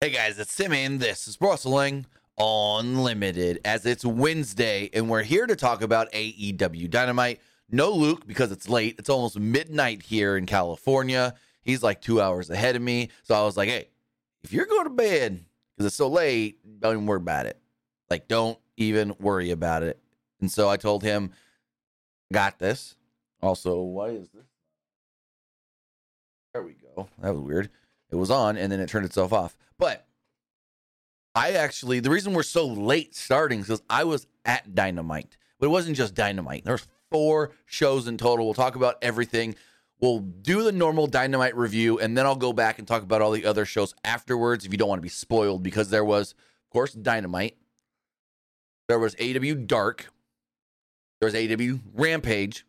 Hey guys, it's Simmy, and this is Wrestling Unlimited. As it's Wednesday, and we're here to talk about AEW Dynamite. No Luke because it's late. It's almost midnight here in California. He's like two hours ahead of me. So I was like, hey, if you're going to bed because it's so late, don't even worry about it. Like, don't even worry about it. And so I told him, got this. Also, why is this? There we go. That was weird. It was on and then it turned itself off. But I actually, the reason we're so late starting is because I was at Dynamite, but it wasn't just Dynamite. There's four shows in total. We'll talk about everything. We'll do the normal Dynamite review, and then I'll go back and talk about all the other shows afterwards if you don't want to be spoiled, because there was, of course, Dynamite. There was AW Dark. There was AW Rampage.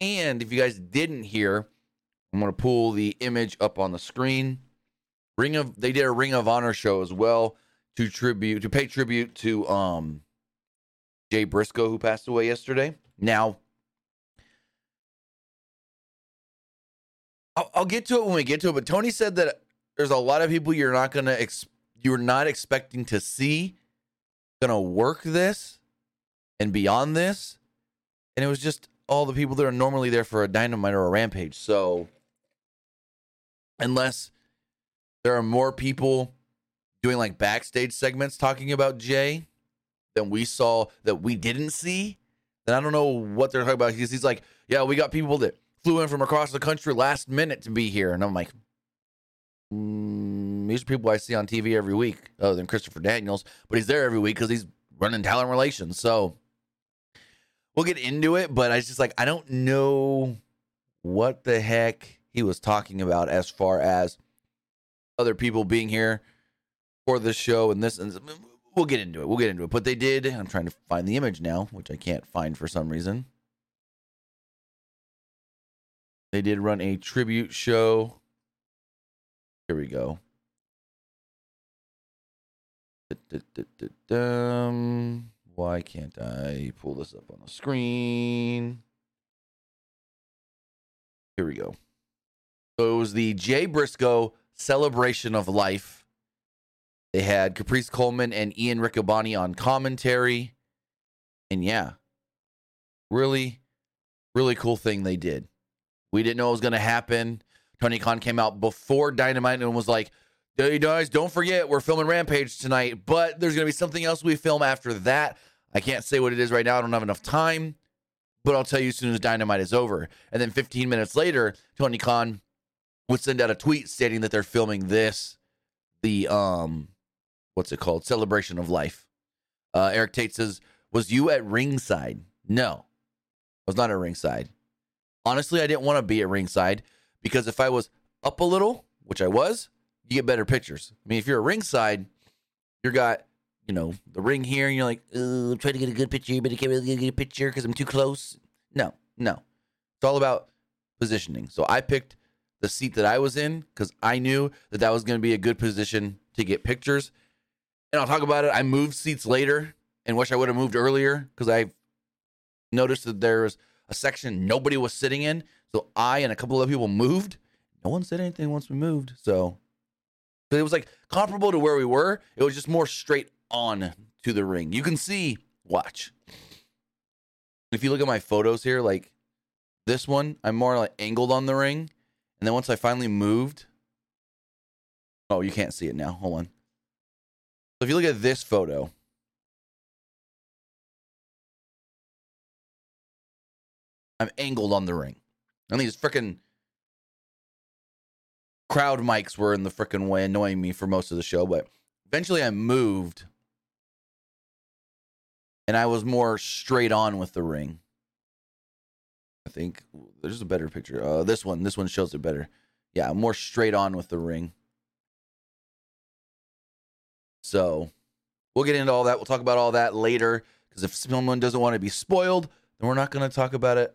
And if you guys didn't hear, I'm going to pull the image up on the screen. Ring of they did a Ring of Honor show as well to tribute to pay tribute to um Jay Briscoe who passed away yesterday. Now I'll, I'll get to it when we get to it, but Tony said that there's a lot of people you're not gonna ex- you're not expecting to see gonna work this and beyond this, and it was just all the people that are normally there for a dynamite or a rampage. So unless there are more people doing like backstage segments talking about Jay than we saw that we didn't see, And I don't know what they're talking about. Because he's like, yeah, we got people that flew in from across the country last minute to be here. And I'm like, mm, these are people I see on TV every week, other than Christopher Daniels, but he's there every week because he's running talent relations. So we'll get into it, but I just like, I don't know what the heck he was talking about as far as other people being here for this show and this and we'll get into it. We'll get into it. But they did. I'm trying to find the image now, which I can't find for some reason. They did run a tribute show. Here we go. Um, why can't I pull this up on the screen? Here we go. So it was the Jay Briscoe celebration of life. They had Caprice Coleman and Ian Riccaboni on commentary. And yeah, really, really cool thing they did. We didn't know it was going to happen. Tony Khan came out before Dynamite and was like, hey guys, don't forget, we're filming Rampage tonight, but there's going to be something else we film after that. I can't say what it is right now. I don't have enough time, but I'll tell you as soon as Dynamite is over. And then 15 minutes later, Tony Khan would send out a tweet stating that they're filming this, the um, what's it called? Celebration of Life. Uh, Eric Tate says, "Was you at ringside?" No, I was not at ringside. Honestly, I didn't want to be at ringside because if I was up a little, which I was, you get better pictures. I mean, if you're at ringside, you're got you know the ring here, and you're like, "Oh, try to get a good picture, but I can't really get a picture because I'm too close." No, no, it's all about positioning. So I picked the seat that I was in because I knew that that was going to be a good position to get pictures. And I'll talk about it. I moved seats later and wish I would have moved earlier because I noticed that there was a section nobody was sitting in. So I and a couple of people moved. No one said anything once we moved. So, it was like comparable to where we were. It was just more straight on to the ring. You can see, watch. If you look at my photos here, like this one, I'm more like angled on the ring. And then once I finally moved, oh, you can't see it now. Hold on. So if you look at this photo, I'm angled on the ring. And these freaking crowd mics were in the freaking way, annoying me for most of the show. But eventually I moved and I was more straight on with the ring. I think there's a better picture. Uh, this one, this one shows it better. Yeah, more straight on with the ring. So we'll get into all that. We'll talk about all that later because if someone doesn't want to be spoiled, then we're not going to talk about it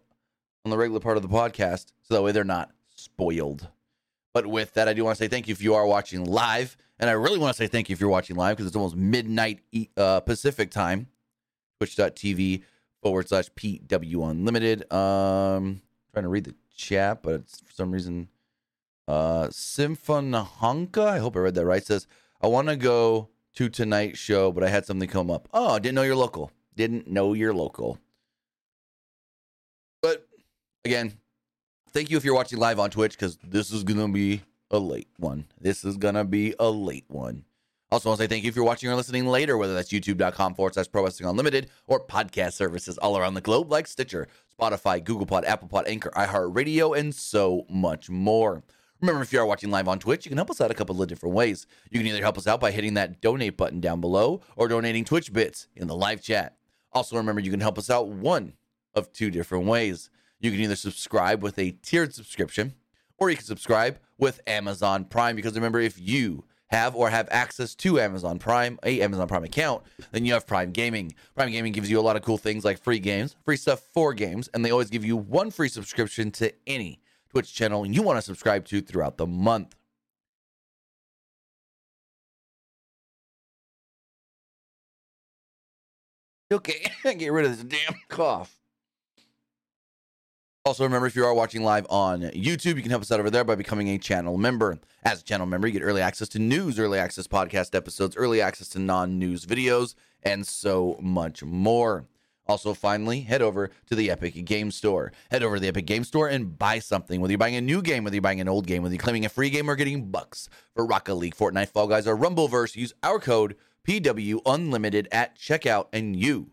on the regular part of the podcast. So that way they're not spoiled. But with that, I do want to say thank you if you are watching live. And I really want to say thank you if you're watching live because it's almost midnight uh, Pacific time. Twitch.tv forward slash PW Unlimited. Um, trying to read the chat, but it's for some reason. Uh, Symphonhanka, I hope I read that right, says, I want to go to tonight's show, but I had something come up. Oh, didn't know you're local. Didn't know you're local. But again, thank you if you're watching live on Twitch because this is gonna be a late one. This is gonna be a late one. Also, want to say thank you if you're watching or listening later, whether that's youtube.com forward slash pro wrestling unlimited or podcast services all around the globe like Stitcher, Spotify, Google Pod, Apple Pod, Anchor, iHeartRadio, and so much more. Remember, if you are watching live on Twitch, you can help us out a couple of different ways. You can either help us out by hitting that donate button down below or donating Twitch bits in the live chat. Also, remember, you can help us out one of two different ways. You can either subscribe with a tiered subscription or you can subscribe with Amazon Prime because remember, if you have or have access to Amazon Prime, a Amazon Prime account, then you have Prime Gaming. Prime Gaming gives you a lot of cool things like free games, free stuff for games, and they always give you one free subscription to any Twitch channel you want to subscribe to throughout the month. Okay, get rid of this damn cough. Also, remember if you are watching live on YouTube, you can help us out over there by becoming a channel member. As a channel member, you get early access to news, early access podcast episodes, early access to non news videos, and so much more. Also, finally, head over to the Epic Game Store. Head over to the Epic Game Store and buy something. Whether you're buying a new game, whether you're buying an old game, whether you're claiming a free game or getting bucks for Rocket League, Fortnite, Fall Guys, or Rumbleverse, use our code PW Unlimited at checkout, and you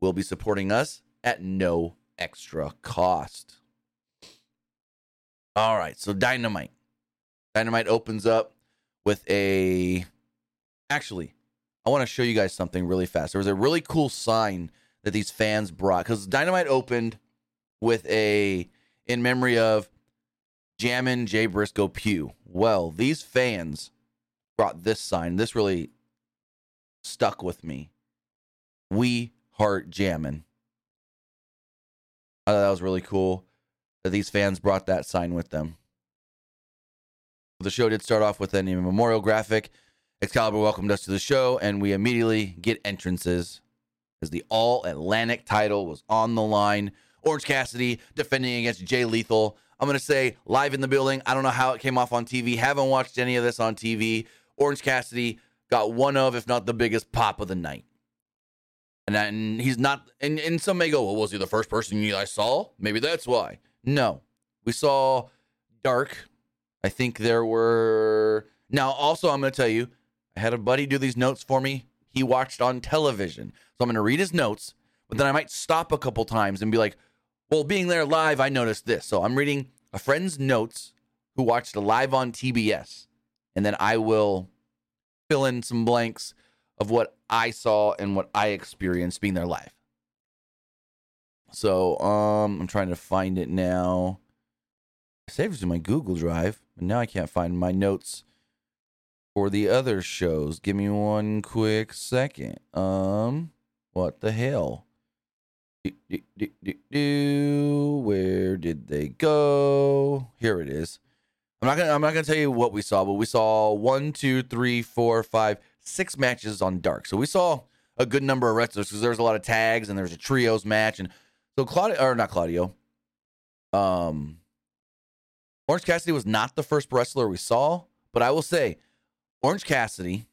will be supporting us at no extra cost. All right, so Dynamite. Dynamite opens up with a. Actually, I want to show you guys something really fast. There was a really cool sign that these fans brought because Dynamite opened with a in memory of Jammin' Jay Briscoe Pew. Well, these fans brought this sign. This really stuck with me. We heart jammin'. I thought that was really cool that these fans brought that sign with them. The show did start off with a memorial graphic. Excalibur welcomed us to the show, and we immediately get entrances as the All Atlantic title was on the line. Orange Cassidy defending against Jay Lethal. I'm going to say live in the building. I don't know how it came off on TV. Haven't watched any of this on TV. Orange Cassidy got one of, if not the biggest pop of the night. And, and he's not, and, and some may go, well, was he the first person you guys saw? Maybe that's why. No. We saw Dark. I think there were. Now, also, I'm going to tell you, I had a buddy do these notes for me. He watched on television. So I'm going to read his notes, but then I might stop a couple times and be like, well, being there live, I noticed this. So I'm reading a friend's notes who watched live on TBS, and then I will fill in some blanks of what I saw and what I experienced being there live. So um, I'm trying to find it now. I saved it in my Google Drive, but now I can't find my notes for the other shows. Give me one quick second. Um, what the hell? Do, Do, do, do, Where did they go? Here it is. I'm not gonna. I'm not gonna tell you what we saw, but we saw one, two, three, four, five, six matches on Dark. So we saw a good number of wrestlers because there's a lot of tags and there's a trios match, and so Claudio or not Claudio. Um, Orange Cassidy was not the first wrestler we saw, but I will say Orange Cassidy,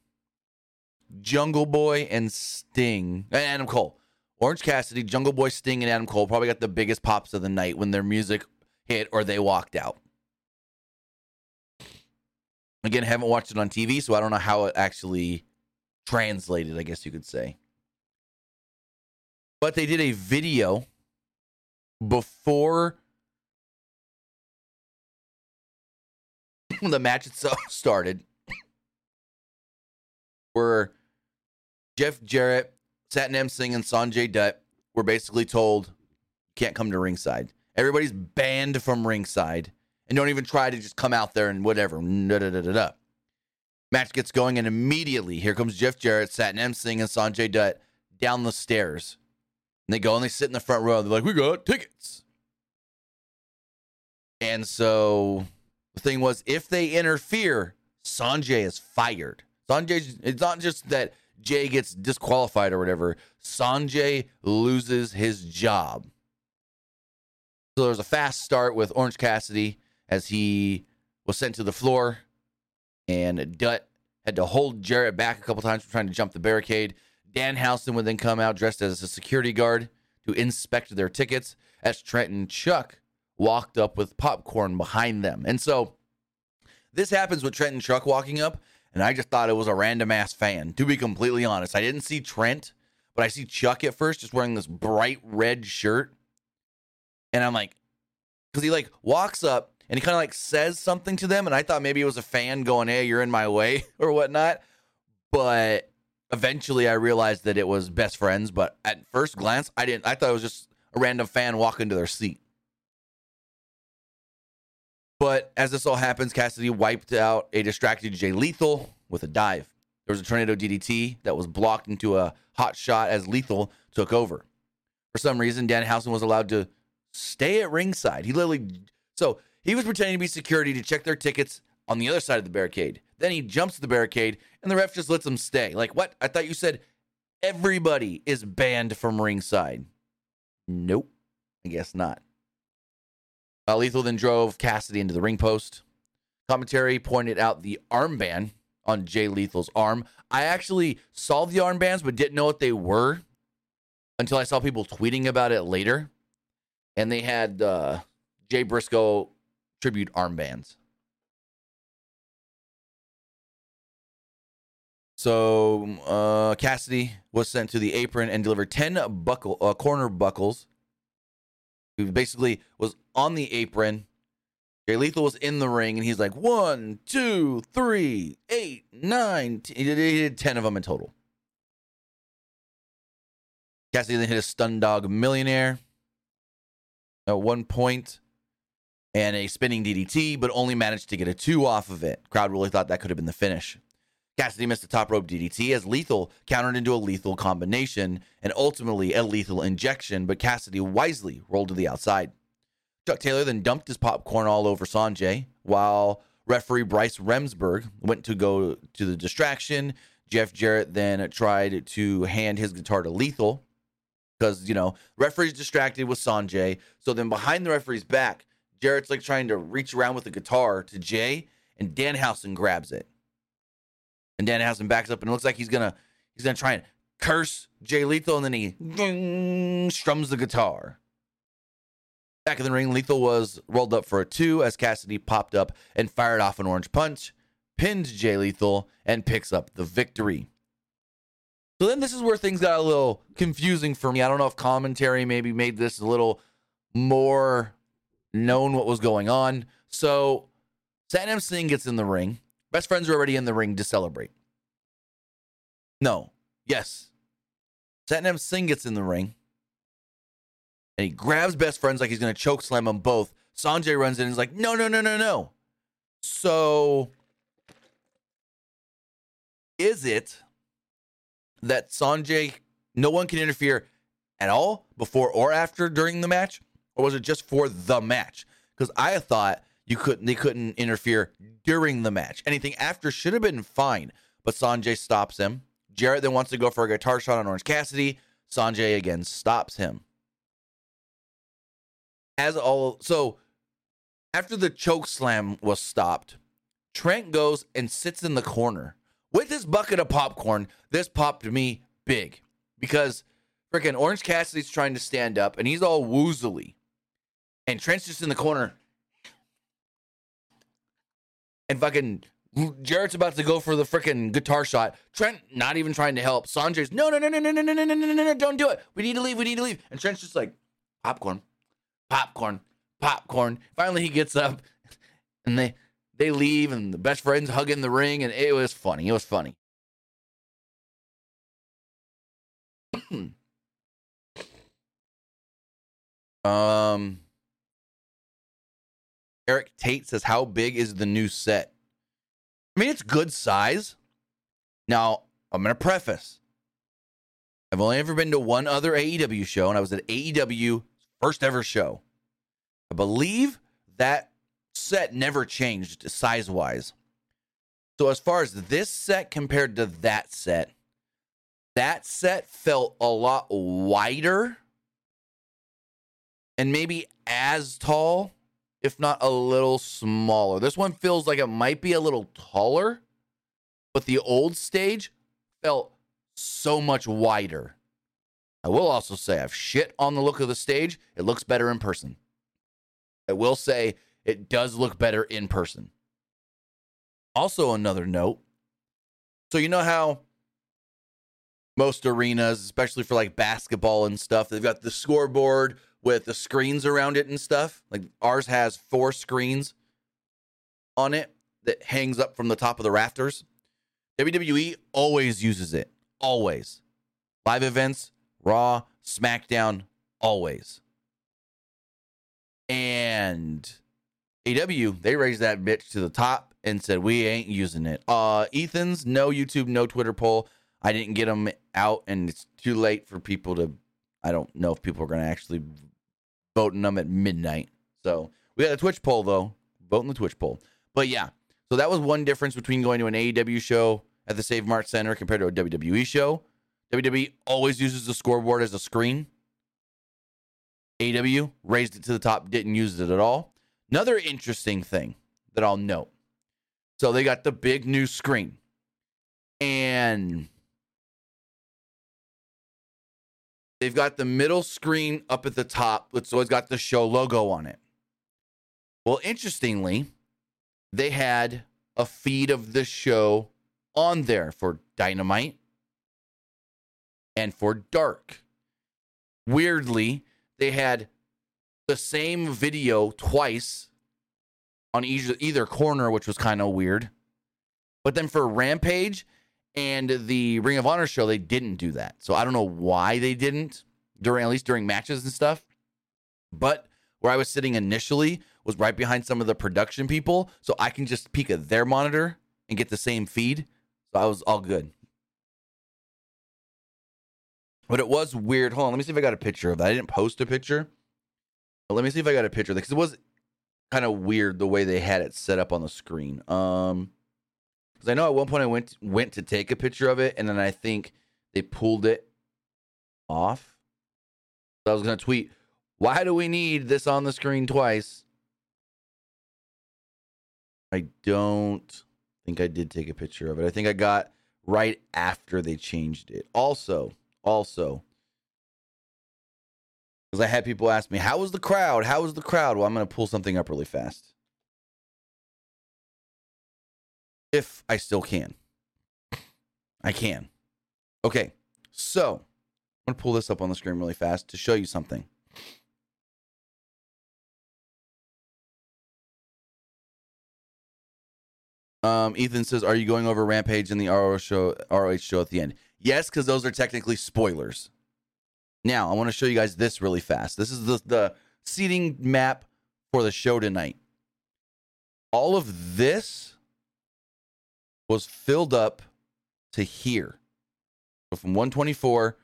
Jungle Boy, and Sting, and Adam Cole. Orange Cassidy, Jungle Boy, Sting, and Adam Cole probably got the biggest pops of the night when their music hit or they walked out. Again, haven't watched it on TV, so I don't know how it actually translated, I guess you could say. But they did a video before the match itself started where Jeff Jarrett, Satnam Singh, and Sonjay Dutt were basically told, can't come to ringside. Everybody's banned from ringside and don't even try to just come out there and whatever. Da, da, da, da. Match gets going, and immediately here comes Jeff Jarrett, Satnam Singh, and Sonjay Dutt down the stairs. And they go and they sit in the front row. They're like, we got tickets. And so the thing was, if they interfere, Sonjay is fired. Sonjay, it's not just that Jay gets disqualified or whatever. Sonjay loses his job. So there's a fast start with Orange Cassidy as he was sent to the floor, and Dutt had to hold Jarrett back a couple times from trying to jump the barricade. Dan Danhausen would then come out dressed as a security guard to inspect their tickets as Trent and Chuck walked up with popcorn behind them. And so this happens with Trent and Chuck walking up, and I just thought it was a random ass fan, to be completely honest. I didn't see Trent, but I see Chuck at first just wearing this bright red shirt. And I'm like, because he like walks up and he kind of like says something to them, and I thought maybe it was a fan going, "Hey, you're in my way" or whatnot. But eventually, I realized that it was best friends. But at first glance, I didn't. I thought it was just a random fan walking to their seat. But as this all happens, Cassidy wiped out a distracted Jay Lethal with a dive. There was a tornado DDT that was blocked into a hot shot as Lethal took over. For some reason, Danhausen was allowed to stay at ringside. He literally, so he was pretending to be security to check their tickets on the other side of the barricade. Then he jumps the barricade and the ref just lets him stay. Like, what? I thought you said everybody is banned from ringside. Nope, I guess not. Uh, Lethal then drove Cassidy into the ring post. Commentary pointed out the armband on Jay Lethal's arm. I actually saw the armbands, but didn't know what they were until I saw people tweeting about it later. And they had uh, Jay Briscoe tribute armbands. So uh, Cassidy was sent to the apron and delivered 10 buckle, uh, corner buckles. He basically was on the apron. Jay Lethal was in the ring, and he's like, one, two, three, eight, nine. He, did, he did 10 of them in total. Cassidy then hit a stun dog millionaire at one point and a spinning DDT, but only managed to get a two off of it. Crowd really thought that could have been the finish. Cassidy missed a top rope DDT as Lethal countered into a lethal combination and ultimately a lethal injection, but Cassidy wisely rolled to the outside. Chuck Taylor then dumped his popcorn all over Sonjay while referee Bryce Remsburg went to go to the distraction. Jeff Jarrett then tried to hand his guitar to Lethal because, you know, referee's distracted with Sonjay. So then behind the referee's back, Jarrett's like trying to reach around with the guitar to Jay, and Danhausen grabs it. And Danhausen backs up and it looks like he's gonna he's gonna try and curse Jay Lethal, and then he strums the guitar. Back in the ring, Lethal was rolled up for a two as Cassidy popped up and fired off an orange punch, pinned Jay Lethal, and picks up the victory. So then this is where things got a little confusing for me. I don't know if commentary maybe made this a little more known what was going on. So Satnam Singh gets in the ring. Best friends are already in the ring to celebrate. No. Yes. Satnam Singh gets in the ring. And he grabs best friends like he's going to choke slam them both. Sonjay runs in and is like, no, no, no, no, no. So is it that Sonjay, no one can interfere at all before or after during the match? Or was it just for the match? Because I thought you couldn't they couldn't interfere during the match. Anything after should have been fine, but Sonjay stops him. Jarrett then wants to go for a guitar shot on Orange Cassidy. Sonjay again stops him. As all so after the choke slam was stopped, Trent goes and sits in the corner with his bucket of popcorn. This popped me big because freaking Orange Cassidy's trying to stand up and he's all woozily. And Trent's just in the corner. And fucking Jarrett's about to go for the freaking guitar shot. Trent not even trying to help. Sonjay's no, no, no, no, no, no, no, no, no, no, no, no, don't do it. We need to leave. We need to leave. And Trent's just like popcorn, popcorn, popcorn. Finally, he gets up, and they they leave, and the best friends hug in the ring, and it was funny. It was funny. um. Eric Tate says, How big is the new set? I mean, it's good size. Now, I'm going to preface I've only ever been to one other AEW show, and I was at AEW first ever show. I believe that set never changed size wise. So, as far as this set compared to that set, that set felt a lot wider and maybe as tall if not a little smaller. This one feels like it might be a little taller, but the old stage felt so much wider. I will also say I've shit on the look of the stage. It looks better in person. I will say it does look better in person. Also, another note. So, you know how most arenas, especially for like basketball and stuff, they've got the scoreboard with the screens around it and stuff. Like ours has four screens on it that hangs up from the top of the rafters. WWE always uses it. Always. Live events, Raw, SmackDown, always. And AW, they raised that bitch to the top and said, We ain't using it. Uh, Ethan's no YouTube, no Twitter poll. I didn't get them out, and it's too late for people to. I don't know if people are going to actually vote in them at midnight. So we got a Twitch poll, though. Vote in the Twitch poll. But yeah, so that was one difference between going to an AEW show at the Save Mart Center compared to a WWE show. WWE always uses the scoreboard as a screen. AEW raised it to the top, didn't use it at all. Another interesting thing that I'll note. So they got the big new screen. And they've got the middle screen up at the top. It's always got the show logo on it. Well, interestingly, they had a feed of the show on there for Dynamite and for Dark. Weirdly, they had the same video twice on either, either corner, which was kind of weird. But then for Rampage and the Ring of Honor show, they didn't do that. So I don't know why they didn't during at least during matches and stuff. But where I was sitting initially was right behind some of the production people, so I can just peek at their monitor and get the same feed. So I was all good. But it was weird. Hold on, let me see if I got a picture of that. I didn't post a picture. But let me see if I got a picture because it was kind of weird the way they had it set up on the screen. Um because I know at one point I went went to take a picture of it, and then I think they pulled it off. So I was gonna tweet, why do we need this on the screen twice? I don't think I did take a picture of it. I think I got right after they changed it. Also, also, because I had people ask me, how was the crowd? How was the crowd? Well, I'm to pull something up really fast. If I still can. I can. Okay, so I'm going to pull this up on the screen really fast to show you something. Um, Ethan says, "Are you going over Rampage and the ROH show, ROH show at the end?" Yes, because those are technically spoilers. Now, I want to show you guys this really fast. This is the the seating map for the show tonight. All of this was filled up to here. So from 124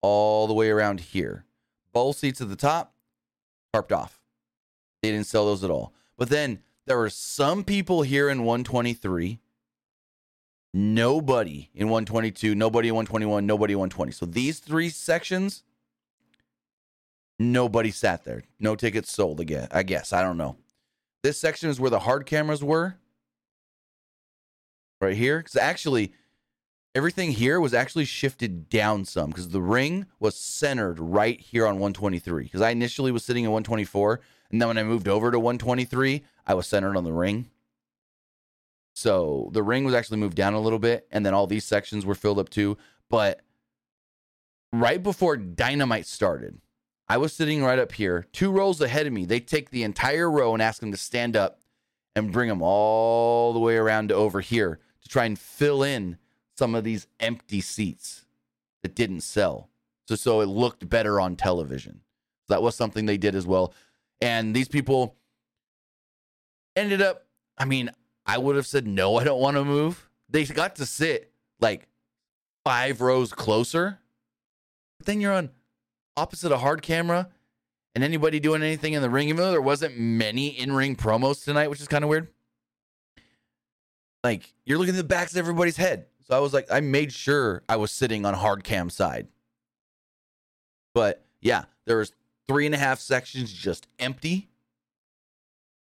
all the way around here. Bowl seats at the top, tarped off. They didn't sell those at all. But then there were some people here in 123, nobody in 122, nobody in 121, nobody in 120. So these three sections, nobody sat there. No tickets sold again. I guess. I don't know. This section is where the hard cameras were. Right here. Because actually, everything here was actually shifted down some because the ring was centered right here on 123. Because I initially was sitting at 124. And then when I moved over to 123, I was centered on the ring. So the ring was actually moved down a little bit, and then all these sections were filled up too. But right before Dynamite started, I was sitting right up here, two rows ahead of me. They take the entire row and ask them to stand up and bring them all the way around to over here try and fill in some of these empty seats that didn't sell. So so it looked better on television. So that was something they did as well. And these people ended up, I mean, I would have said, no, I don't want to move. They got to sit like five rows closer. But then you're on opposite a hard camera and anybody doing anything in the ring, even though there wasn't many in ring promos tonight, which is kind of weird. Like you're looking at the backs of everybody's head. So I was like, I made sure I was sitting on hard cam side. But yeah, there was three and a half sections just empty.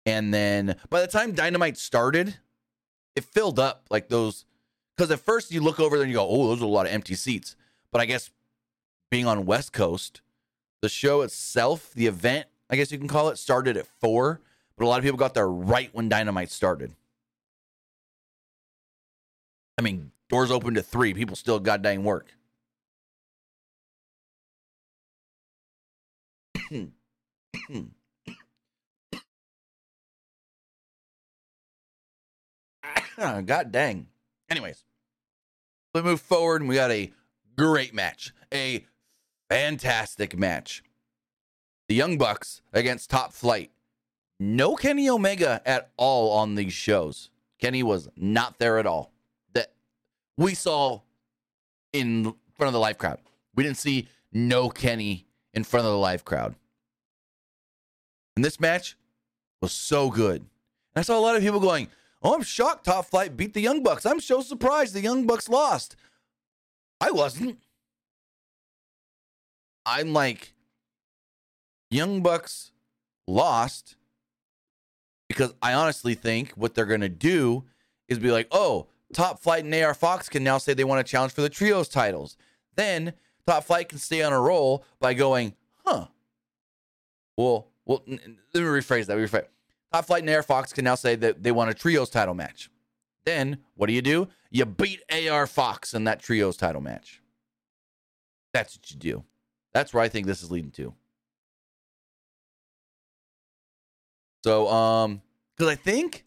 And then by the time Dynamite started, it filled up like those Because at first you look over there and you go, oh, those are a lot of empty seats. But I guess being on West Coast, the show itself, the event, I guess you can call it, started at four, but a lot of people got there right when Dynamite started. I mean, doors open to three. People still goddamn work. God dang. Anyways, we move forward and we got a great match, a fantastic match. The Young Bucks against Top Flight. No Kenny Omega at all on these shows. Kenny was not there at all. We saw in front of the live crowd. We didn't see no Kenny in front of the live crowd. And this match was so good. And I saw a lot of people going, Oh, I'm shocked Top Flight beat the Young Bucks. I'm so surprised the Young Bucks lost. I wasn't. I'm like, Young Bucks lost because I honestly think what they're going to do is be like, oh, Top Flight and AR Fox can now say they want to challenge for the trios titles. Then Top Flight can stay on a roll by going, huh. Well, well, let me rephrase that. Rephrase. Top Flight and AR Fox can now say that they want a trios title match. Then what do you do? You beat AR Fox in that trios title match. That's what you do. That's where I think this is leading to. So, um, because I think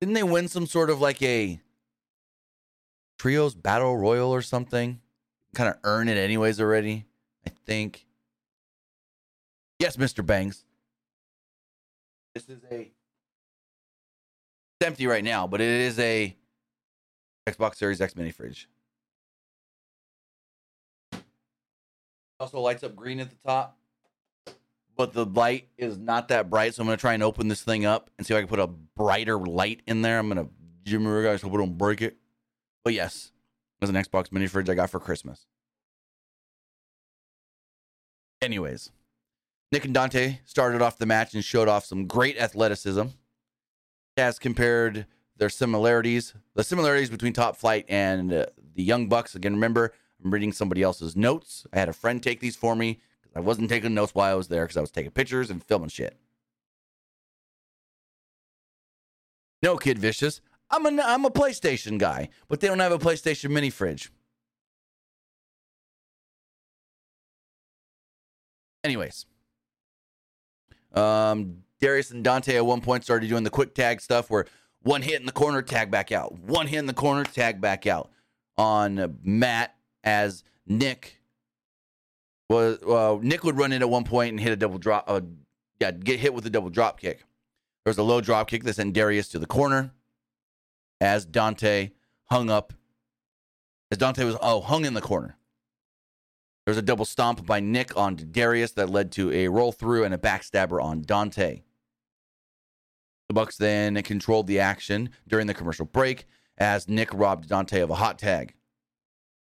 didn't they win some sort of like a trios battle royal or something? Kind of earn it anyways already. I think. Yes, Mr. Bangs. This is a. It's empty right now, but it is a Xbox Series X mini fridge. Also lights up green at the top, but the light is not that bright. So I'm gonna try and open this thing up and see if I can put a brighter light in there. I'm gonna Jimmy guys hope we don't break it. But yes, there's an Xbox mini fridge I got for Christmas. Anyways, Nick and Dante started off the match and showed off some great athleticism. As compared their similarities, the similarities between Top Flight and uh, the Young Bucks. Again, remember, I'm reading somebody else's notes. I had a friend take these for me because I wasn't taking notes while I was there because I was taking pictures and filming shit. No, Kid Vicious. I'm a, I'm a PlayStation guy, but they don't have a PlayStation mini fridge. Anyways, um, Darius and Dante at one point started doing the quick tag stuff where one hit in the corner, tag back out. One hit in the corner, tag back out. On Matt as Nick was well, Nick would run in at one point and hit a double drop. Uh, yeah, get hit with a double drop kick. There was a low drop kick that sent Darius to the corner as Dante hung up. As Dante was oh hung in the corner. There's a double stomp by Nick on Darius that led to a roll through and a backstabber on Dante. The Bucks then controlled the action during the commercial break as Nick robbed Dante of a hot tag.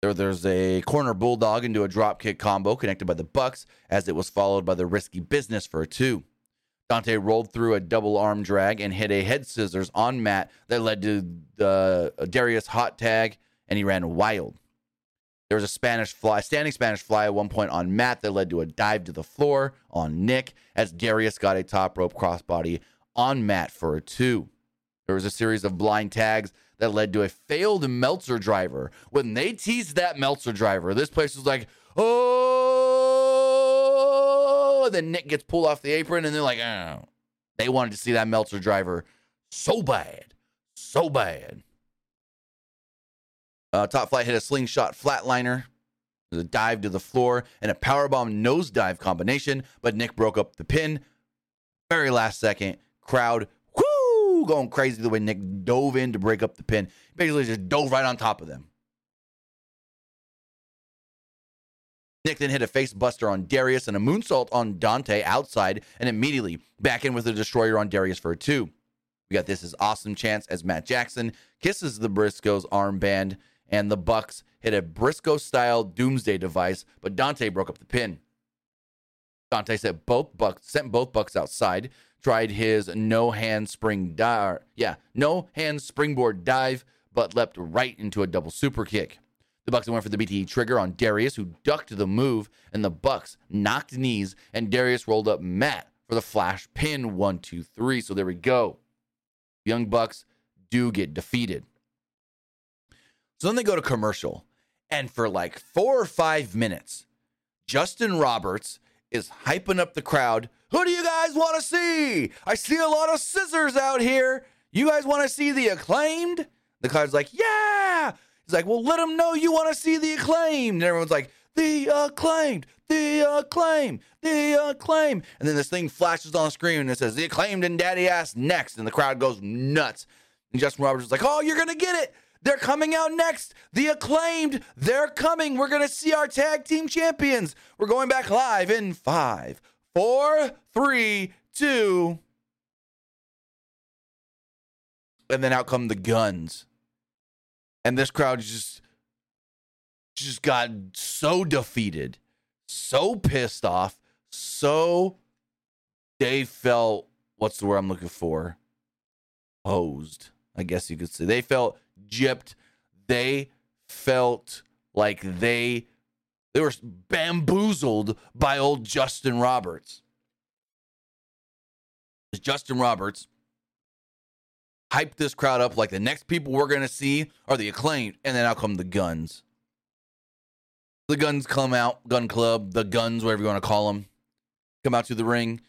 There, there's a corner bulldog into a dropkick combo connected by the Bucks as it was followed by the risky business for a two. Dante rolled through a double arm drag and hit a head scissors on Matt that led to the uh, Darius hot tag, and he ran wild. There was a Spanish fly, standing Spanish fly at one point on Matt that led to a dive to the floor on Nick as Darius got a top rope crossbody on Matt for a two. There was a series of blind tags that led to a failed Meltzer driver. When they teased that Meltzer driver, this place was like, oh, and then Nick gets pulled off the apron, and they're like, oh. They wanted to see that Meltzer driver so bad, so bad. Uh, Top Flight hit a slingshot flatliner. A dive to the floor and a powerbomb nosedive combination, but Nick broke up the pin. Very last second, crowd whoo going crazy the way Nick dove in to break up the pin. Basically, just dove right on top of them. Nick then hit a face buster on Darius and a moonsault on Dante outside, and immediately back in with a destroyer on Darius for a two. We got this as awesome chance as Matt Jackson kisses the Briscoes armband and the Bucks hit a Briscoe style doomsday device, but Dante broke up the pin. Dante sent both Bucks sent both Bucks outside, tried his no hand spring dive. Yeah, no hand springboard dive, but leapt right into a double super kick. The Bucks went for the BTE trigger on Darius, who ducked the move, and the Bucks knocked knees, and Darius rolled up Matt for the flash pin. One, two, three. So there we go. Young Bucks do get defeated. So then they go to commercial, and for like four or five minutes, Justin Roberts is hyping up the crowd. Who do you guys want to see? I see a lot of scissors out here. You guys want to see the acclaimed? The crowd's like, yeah. He's like, well, let them know you want to see the acclaimed. And everyone's like, the acclaimed, the acclaimed, the acclaimed. And then this thing flashes on the screen and it says, the acclaimed and daddy ass next. And the crowd goes nuts. And Justin Roberts is like, oh, you're going to get it. They're coming out next. The acclaimed, they're coming. We're going to see our tag team champions. We're going back live in five, four, three, two. And then out come the Gunns. And this crowd just just got so defeated, so pissed off, so they felt what's the word I'm looking for? Posed, I guess you could say. They felt gypped. They felt like they they were bamboozled by old Justin Roberts. Justin Roberts hyped this crowd up like the next people we're going to see are the acclaimed, and then out come the Gunns. The Gunns come out, Gunn Club, the Gunns, whatever you want to call them, come out to the ring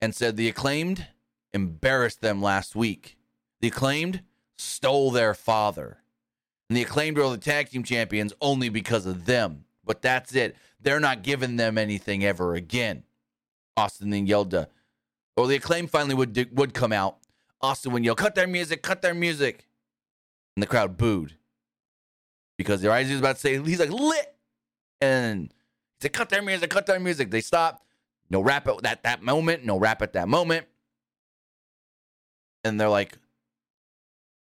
and said the acclaimed embarrassed them last week. The acclaimed stole their father. And the acclaimed are the tag team champions only because of them. But that's it. They're not giving them anything ever again. Austin then yelled to, or the acclaim finally would would come out. Austin would yell, cut their music, cut their music. And the crowd booed. Because the eyes was about to say, he's like, lit. And he said, cut their music, cut their music. They stopped. No rap at that, that moment, no rap at that moment. And they're like,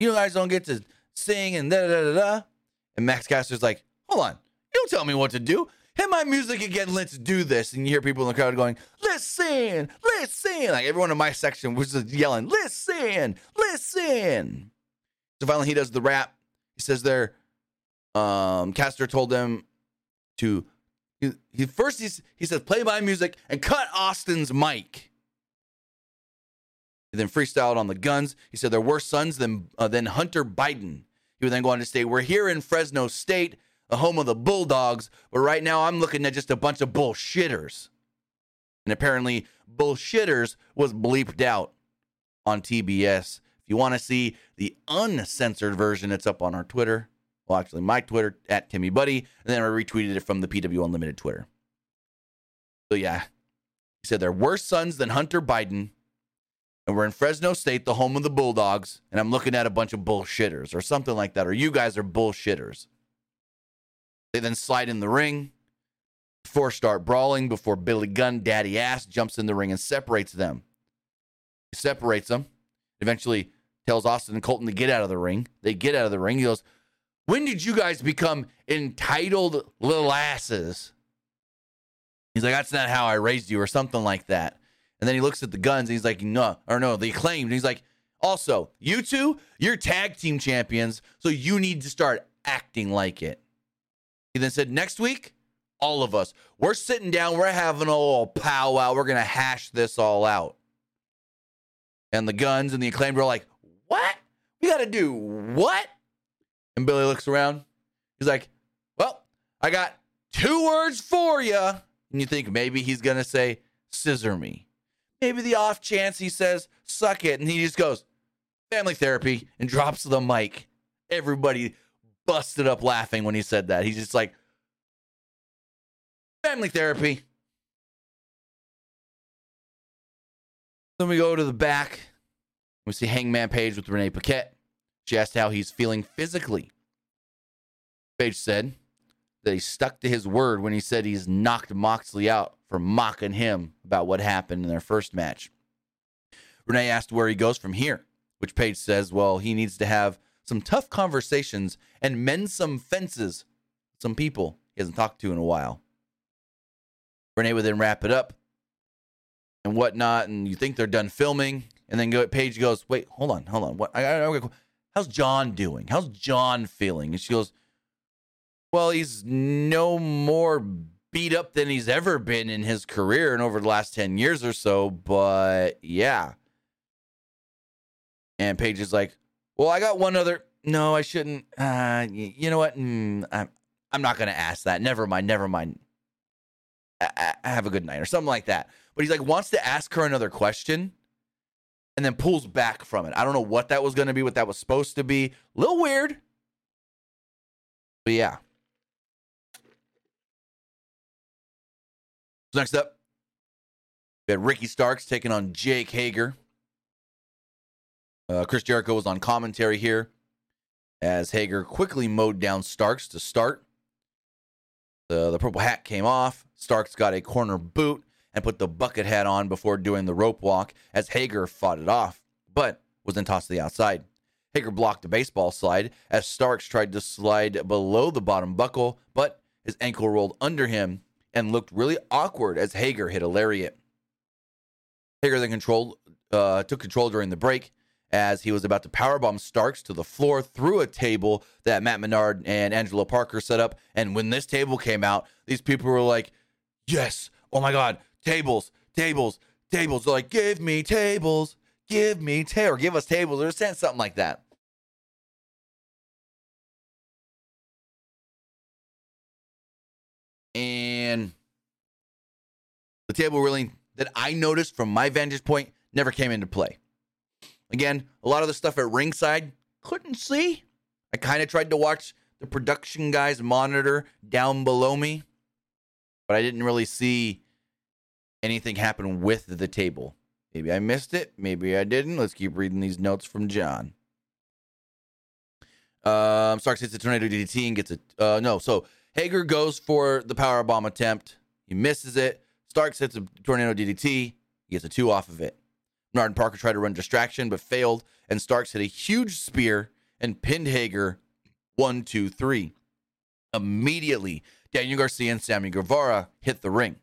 you guys don't get to sing and da da da da. And Max Caster's like, hold on, you don't tell me what to do. Hit my music again. Let's do this. And you hear people in the crowd going, listen, listen. Like everyone in my section was just yelling, listen, listen. So finally he does the rap. He says there, um, Caster told them to, he, he first he, he says, play my music and cut Austin's mic. He then freestyled on the Gunns. He said they're worse sons than, uh, than Hunter Biden. He would then go on to say, We're here in Fresno State, the home of the Bulldogs, but right now I'm looking at just a bunch of bullshitters. And apparently, bullshitters was bleeped out on TBS. If you want to see the uncensored version, it's up on our Twitter. Well, actually, my Twitter at Timmy Buddy, and then I retweeted it from the PW Unlimited Twitter. So yeah, he said they're worse sons than Hunter Biden and we're in Fresno State, the home of the Bulldogs, and I'm looking at a bunch of bullshitters or something like that, or you guys are bullshitters. They then slide in the ring before start brawling before Billy Gunn, Daddy Ass, jumps in the ring and separates them. He separates them, eventually tells Austin and Colten to get out of the ring. They get out of the ring. He goes, When did you guys become entitled little asses? He's like, That's not how I raised you, or something like that. And then he looks at the Gunns and he's like, no, or no, the acclaimed. And he's like, also, you two, you're tag team champions, so you need to start acting like it. He then said, next week, all of us, we're sitting down, we're having a little powwow, we're going to hash this all out. And the Gunns and the acclaimed were like, what? We got to do what? And Billy looks around. He's like, well, I got two words for you. And you think maybe he's going to say, scissor me. Maybe the off chance he says, suck it. And he just goes, family therapy, and drops the mic. Everybody busted up laughing when he said that. He's just like, family therapy. Then we go to the back. We see Hangman Page with Renee Paquette. She asked how he's feeling physically. Page said that he stuck to his word when he said he's knocked Moxley out for mocking him about what happened in their first match. Renee asked where he goes from here, which Page says, well, he needs to have some tough conversations and mend some fences some people he hasn't talked to in a while. Renee would then wrap it up and whatnot, and you think they're done filming, and then go, Page goes, wait, hold on, hold on. What? I, I, I, how's John doing? How's John feeling? And she goes, Well, he's no more beat up than he's ever been in his career and over the last 10 years or so, but yeah. And Page is like, Well, I got one other. No, I shouldn't. Uh, you know what? Mm, I'm, I'm not to ask that. Never mind. Never mind. I, I have a good night or something like that. But he's like, wants to ask her another question and then pulls back from it. I don't know what that was to be, what that was supposed to be. A little weird. But yeah. Next up, we had Ricky Starks taking on Jake Hager. Uh, Chris Jericho was on commentary here as Hager quickly mowed down Starks to start. The, the purple hat came off. Starks got a corner boot and put the bucket hat on before doing the rope walk as Hager fought it off, but was then tossed to the outside. Hager blocked a baseball slide as Starks tried to slide below the bottom buckle, but his ankle rolled under him and looked really awkward as Hager hit a lariat. Hager then controlled, uh, took control during the break as he was about to powerbomb Starks to the floor through a table that Matt Menard and Angelo Parker set up. And when this table came out, these people were like, Yes, oh my God, tables, tables, tables. They're like, Give me tables, give me ta- or give us tables, or saying something like that. And the table really that I noticed from my vantage point never came into play. Again, a lot of the stuff at ringside couldn't see. I kind of tried to watch the production guys monitor down below me, but I didn't really see anything happen with the table. Maybe I missed it. Maybe I didn't. Let's keep reading these notes from John. Um, Starks hits a tornado DDT and gets a uh, no. So Hager goes for the power bomb attempt. He misses it. Starks hits a tornado DDT. He gets a two off of it. Menard and Parker tried to run distraction but failed, and Starks hit a huge spear and pinned Hager one, two, three. Immediately, Daniel Garcia and Sammy Guevara hit the ring,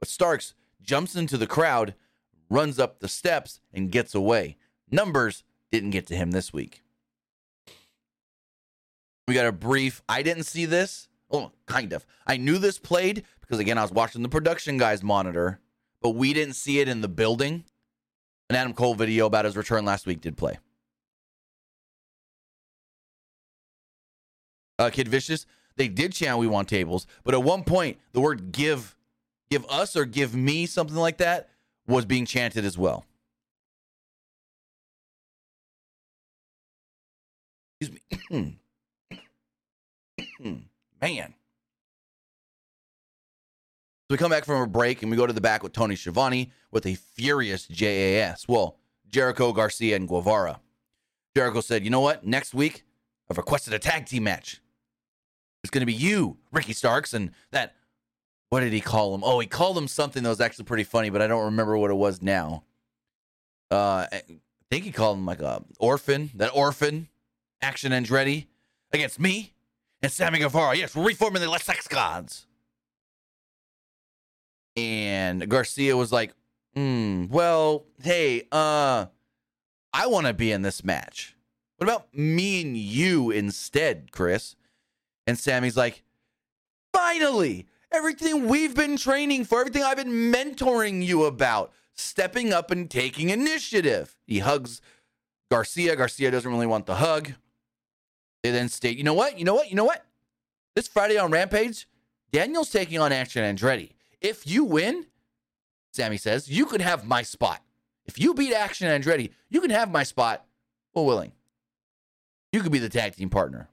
but Starks jumps into the crowd, runs up the steps, and gets away. Numbers didn't get to him this week. We got a brief. I didn't see this. Oh, kind of. I knew this played because again, I was watching the production guys monitor, but we didn't see it in the building. An Adam Cole video about his return last week did play. Uh, Kid Vicious, they did chant "We want tables," but at one point, the word "give," "give us" or "give me," something like that, was being chanted as well. Excuse me. Man. So we come back from a break and we go to the back with Tony Schiavone with a furious JAS. Well, Jericho, Garcia, and Guevara. Jericho said, You know what? Next week, I've requested a tag team match. It's going to be you, Ricky Starks, and that. What did he call him? Oh, he called him something that was actually pretty funny, but I don't remember what it was now. Uh, I think he called him like a orphan, that orphan, Action Andretti, against me and Sammy Guevara. Yes, we're reforming the Sex Gods. And Garcia was like, mm, well, hey, uh, I want to be in this match. What about me and you instead, Chris? And Sammy's like, finally, everything we've been training for, everything I've been mentoring you about, stepping up and taking initiative. He hugs Garcia. Garcia doesn't really want the hug. They then state, you know what? You know what? You know what? This Friday on Rampage, Daniel's taking on Action Andretti. If you win, Sammy says, you could have my spot. If you beat Action Andretti, you can have my spot. Well, willing. You could be the tag team partner.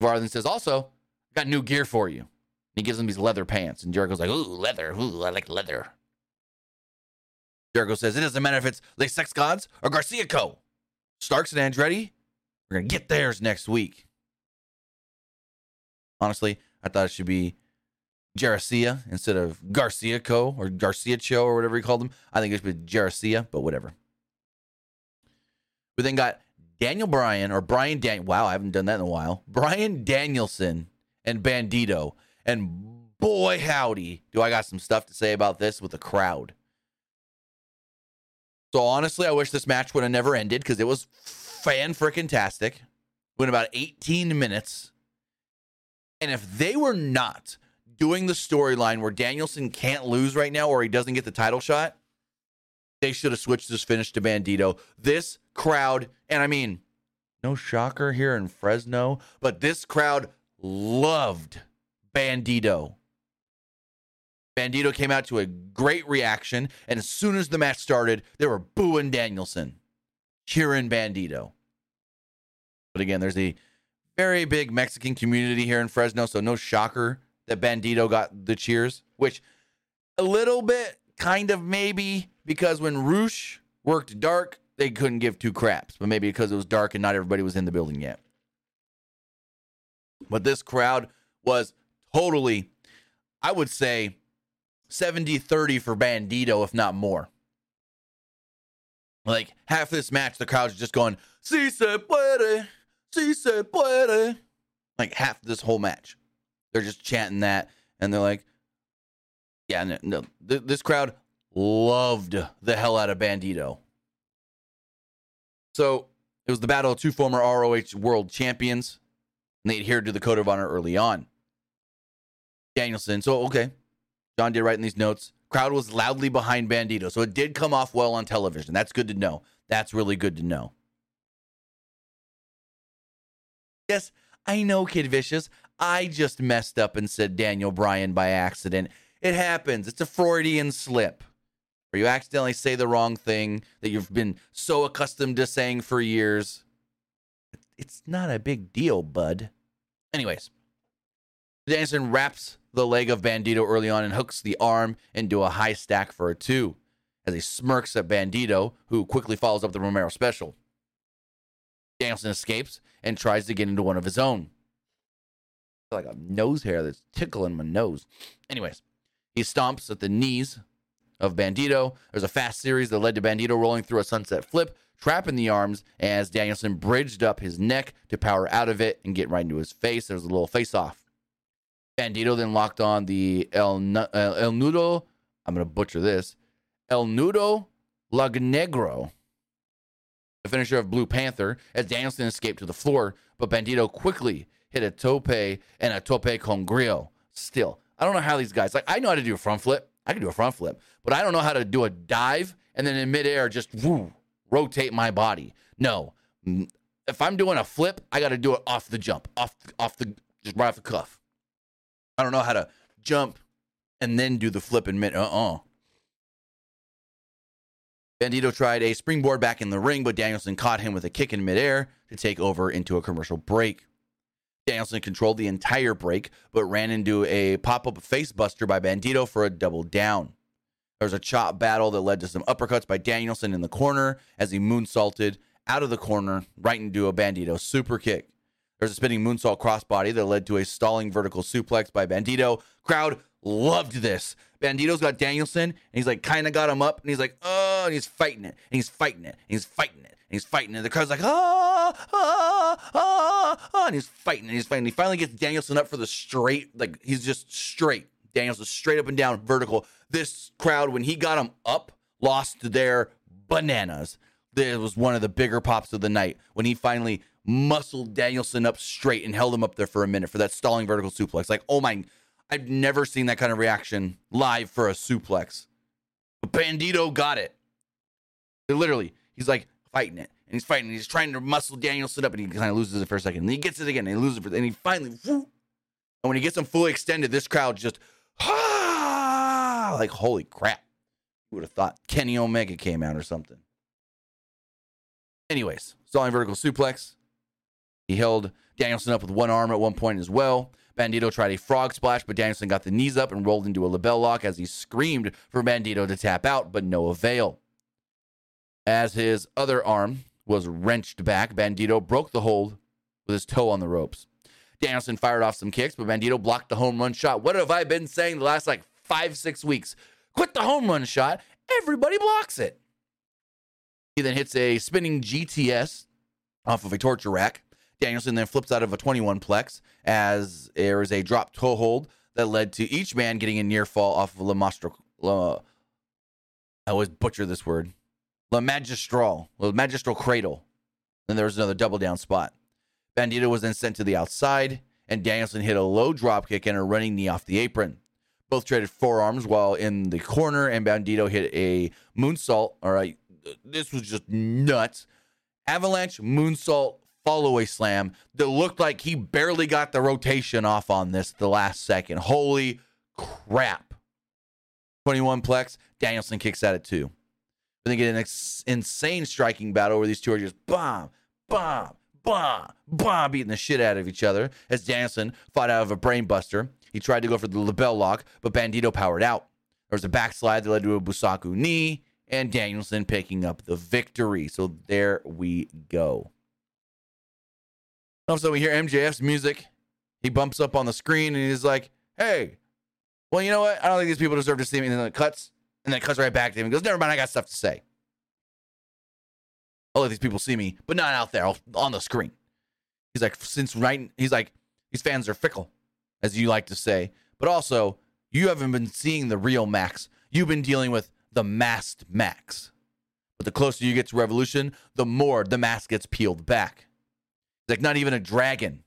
Varden says, also, got new gear for you. He gives him these leather pants, and Jericho's like, ooh, leather. Ooh, I like leather. Jericho says, it doesn't matter if it's the Sex Gods or Garcia Co. Starks and Andretti, we're going to get theirs next week. Honestly, I thought it should be Jaricia instead of Garcia Co. or Garcia Cho or whatever he called him. I think it should be Jaricia, but whatever. We then got Daniel Bryan or Brian Dan. Wow, I haven't done that in a while. Bryan Danielson and Bandito. And boy, howdy, do I got some stuff to say about this with the crowd. So honestly, I wish this match would have never ended because it was fan freaking tastic. Went about 18 minutes. And if they were not doing the storyline where Danielson can't lose right now or he doesn't get the title shot, they should have switched this finish to Bandito. This crowd, and I mean, no shocker here in Fresno, but this crowd loved Bandito. Bandito came out to a great reaction, and as soon as the match started, they were booing Danielson, cheering Bandito. But again, there's a very big Mexican community here in Fresno, so no shocker that Bandito got the cheers, which a little bit kind of maybe because when Rush worked dark, they couldn't give two craps, but maybe because it was dark and not everybody was in the building yet. But this crowd was totally, I would say, 70 30 for Bandito, if not more. Like half this match, the crowd's just going, Si se puede, si se puede. Like half this whole match. They're just chanting that, and they're like, yeah, no, no. this crowd loved the hell out of Bandito. So it was the battle of two former ROH world champions, and they adhered to the code of honor early on. Danielson, so okay, John did write in these notes. Crowd was loudly behind Bandito, so it did come off well on television. That's good to know. That's really good to know. Yes, I know, Kid Vicious. I just messed up and said Daniel Bryan by accident. It happens. It's a Freudian slip. where you accidentally say the wrong thing that you've been so accustomed to saying for years. It's not a big deal, bud. Anyways, Danielson wraps the leg of Bandito early on and hooks the arm into a high stack for a two as he smirks at Bandito, who quickly follows up the Romero special. Danielson escapes and tries to get into one of his own. Like a nose hair that's tickling my nose. Anyways, he stomps at the knees of Bandito. There's a fast series that led to Bandito rolling through a sunset flip, trapping the arms as Danielson bridged up his neck to power out of it and get right into his face. There's a little face off. Bandito then locked on the El, uh, El Nudo. I'm going to butcher this. El Nudo Lagunero, the finisher of Blue Panther, as Danielson escaped to the floor, but Bandito quickly hit a tope and a tope con grillo. Still, I don't know how these guys, like, I know how to do a front flip. I can do a front flip, but I don't know how to do a dive and then in midair just woo, rotate my body. No, if I'm doing a flip, I got to do it off the jump, off off the just right off the cuff. I don't know how to jump and then do the flip in mid. Uh uh-uh. uh Bandito tried a springboard back in the ring, but Danielson caught him with a kick in midair to take over into a commercial break. Danielson controlled the entire break, but ran into a pop up facebuster by Bandito for a double down. There was a chop battle that led to some uppercuts by Danielson in the corner as he moonsaulted out of the corner right into a Bandito super kick. There's a spinning moonsault crossbody that led to a stalling vertical suplex by Bandito. Crowd loved this. Bandito's got Danielson, and he's like kind of got him up, and he's like, oh, and he's fighting it, and he's fighting it, and he's fighting it, he's fighting it. The crowd's like, ah, ah, ah, ah, and he's fighting, and he's fighting. He finally gets Danielson up for the straight, like he's just straight. Danielson straight up and down, vertical. This crowd, when he got him up, lost their bananas. This was one of the bigger pops of the night when he finally muscled Danielson up straight and held him up there for a minute for that stalling vertical suplex. Like, oh my, I've never seen that kind of reaction live for a suplex. But Bandito got it. Literally, he's like fighting it. And he's fighting. And he's trying to muscle Danielson up, and he kind of loses it for a second. And he gets it again, and he loses it, for, and he finally, and when he gets him fully extended, this crowd just, ah, like holy crap! Who would have thought Kenny Omega came out or something. Anyways, stalling vertical suplex. He held Danielson up with one arm at one point as well. Bandito tried a frog splash, but Danielson got the knees up and rolled into a LeBell Lock as he screamed for Bandito to tap out, but no avail. As his other arm was wrenched back, Bandito broke the hold with his toe on the ropes. Danielson fired off some kicks, but Bandito blocked the home run shot. What have I been saying the last like five, six weeks? Quit the home run shot. Everybody blocks it. He then hits a spinning GTS off of a torture rack. Danielson then flips out of a 21 plex as there is a drop toe hold that led to each man getting a near fall off of La Mastro. La, I always butcher this word. La Magistral. La Magistral Cradle. Then there was another double down spot. Bandito was then sent to the outside, and Danielson hit a low drop kick and a running knee off the apron. Both traded forearms while in the corner, and Bandito hit a moonsault. All right, this was just nuts. Avalanche moonsault follow slam that looked like he barely got the rotation off on this the last second. Holy crap. 21 plex. Danielson kicks at it too. Then they get an ex- insane striking battle where these two are just bomb, bomb, bomb, bomb, beating the shit out of each other as Danielson fought out of a brainbuster. He tried to go for the LeBell lock, but Bandito powered out. There was a backslide that led to a Busaiku knee, and Danielson picking up the victory. So there we go. Also, we hear MJF's music. He bumps up on the screen and he's like, hey, well, you know what? I don't think these people deserve to see me. And then it cuts, and then cuts right back to him. He goes, never mind, I got stuff to say. I'll let these people see me, but not out there on the screen. He's like, since right, he's like, these fans are fickle, as you like to say. But also, you haven't been seeing the real Max. You've been dealing with the masked Max. But the closer you get to Revolution, the more the mask gets peeled back. Like not even a dragon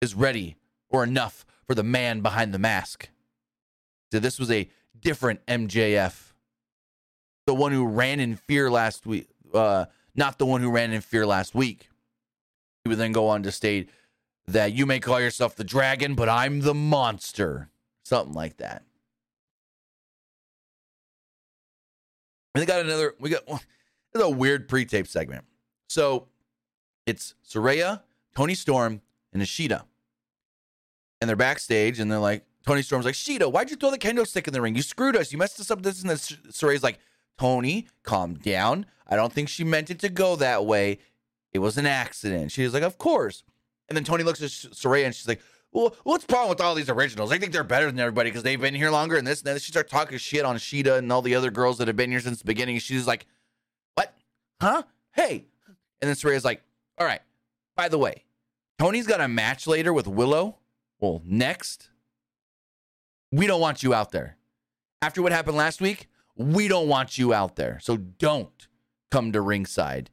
is ready or enough for the man behind the mask. So this was a different MJF. The one who ran in fear last week, uh, not the one who ran in fear last week. He would then go on to state that you may call yourself the dragon, but I'm the monster. Something like that. And they got another, we got, this a weird pre tape segment. So it's Saraya, Toni Storm, and Ishida. And they're backstage and they're like, Toni Storm's like, Shida, why'd you throw the kendo stick in the ring? You screwed us. You messed us up. This and this. Saraya's like, Toni, calm down. I don't think she meant it to go that way. It was an accident. She's like, Of course. And then Toni looks at Saraya and she's like, Well, what's problem with all these originals? I think they're better than everybody because they've been here longer and this and then she starts talking shit on Shida and all the other girls that have been here since the beginning. She's like, What? Huh? Hey. And then Saraya's like, All right. By the way, Toni's got a match later with Willow. Well, next we don't want you out there. After what happened last week, we don't want you out there. So don't come to ringside.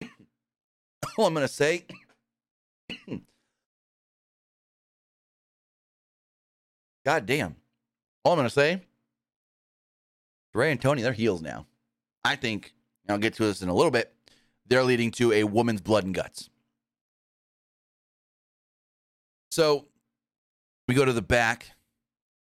All I'm going to say God damn. All I'm going to say Ray and Toni, they're heels now. I think, I'll get to this in a little bit, they're leading to a woman's blood and guts. So we go to the back,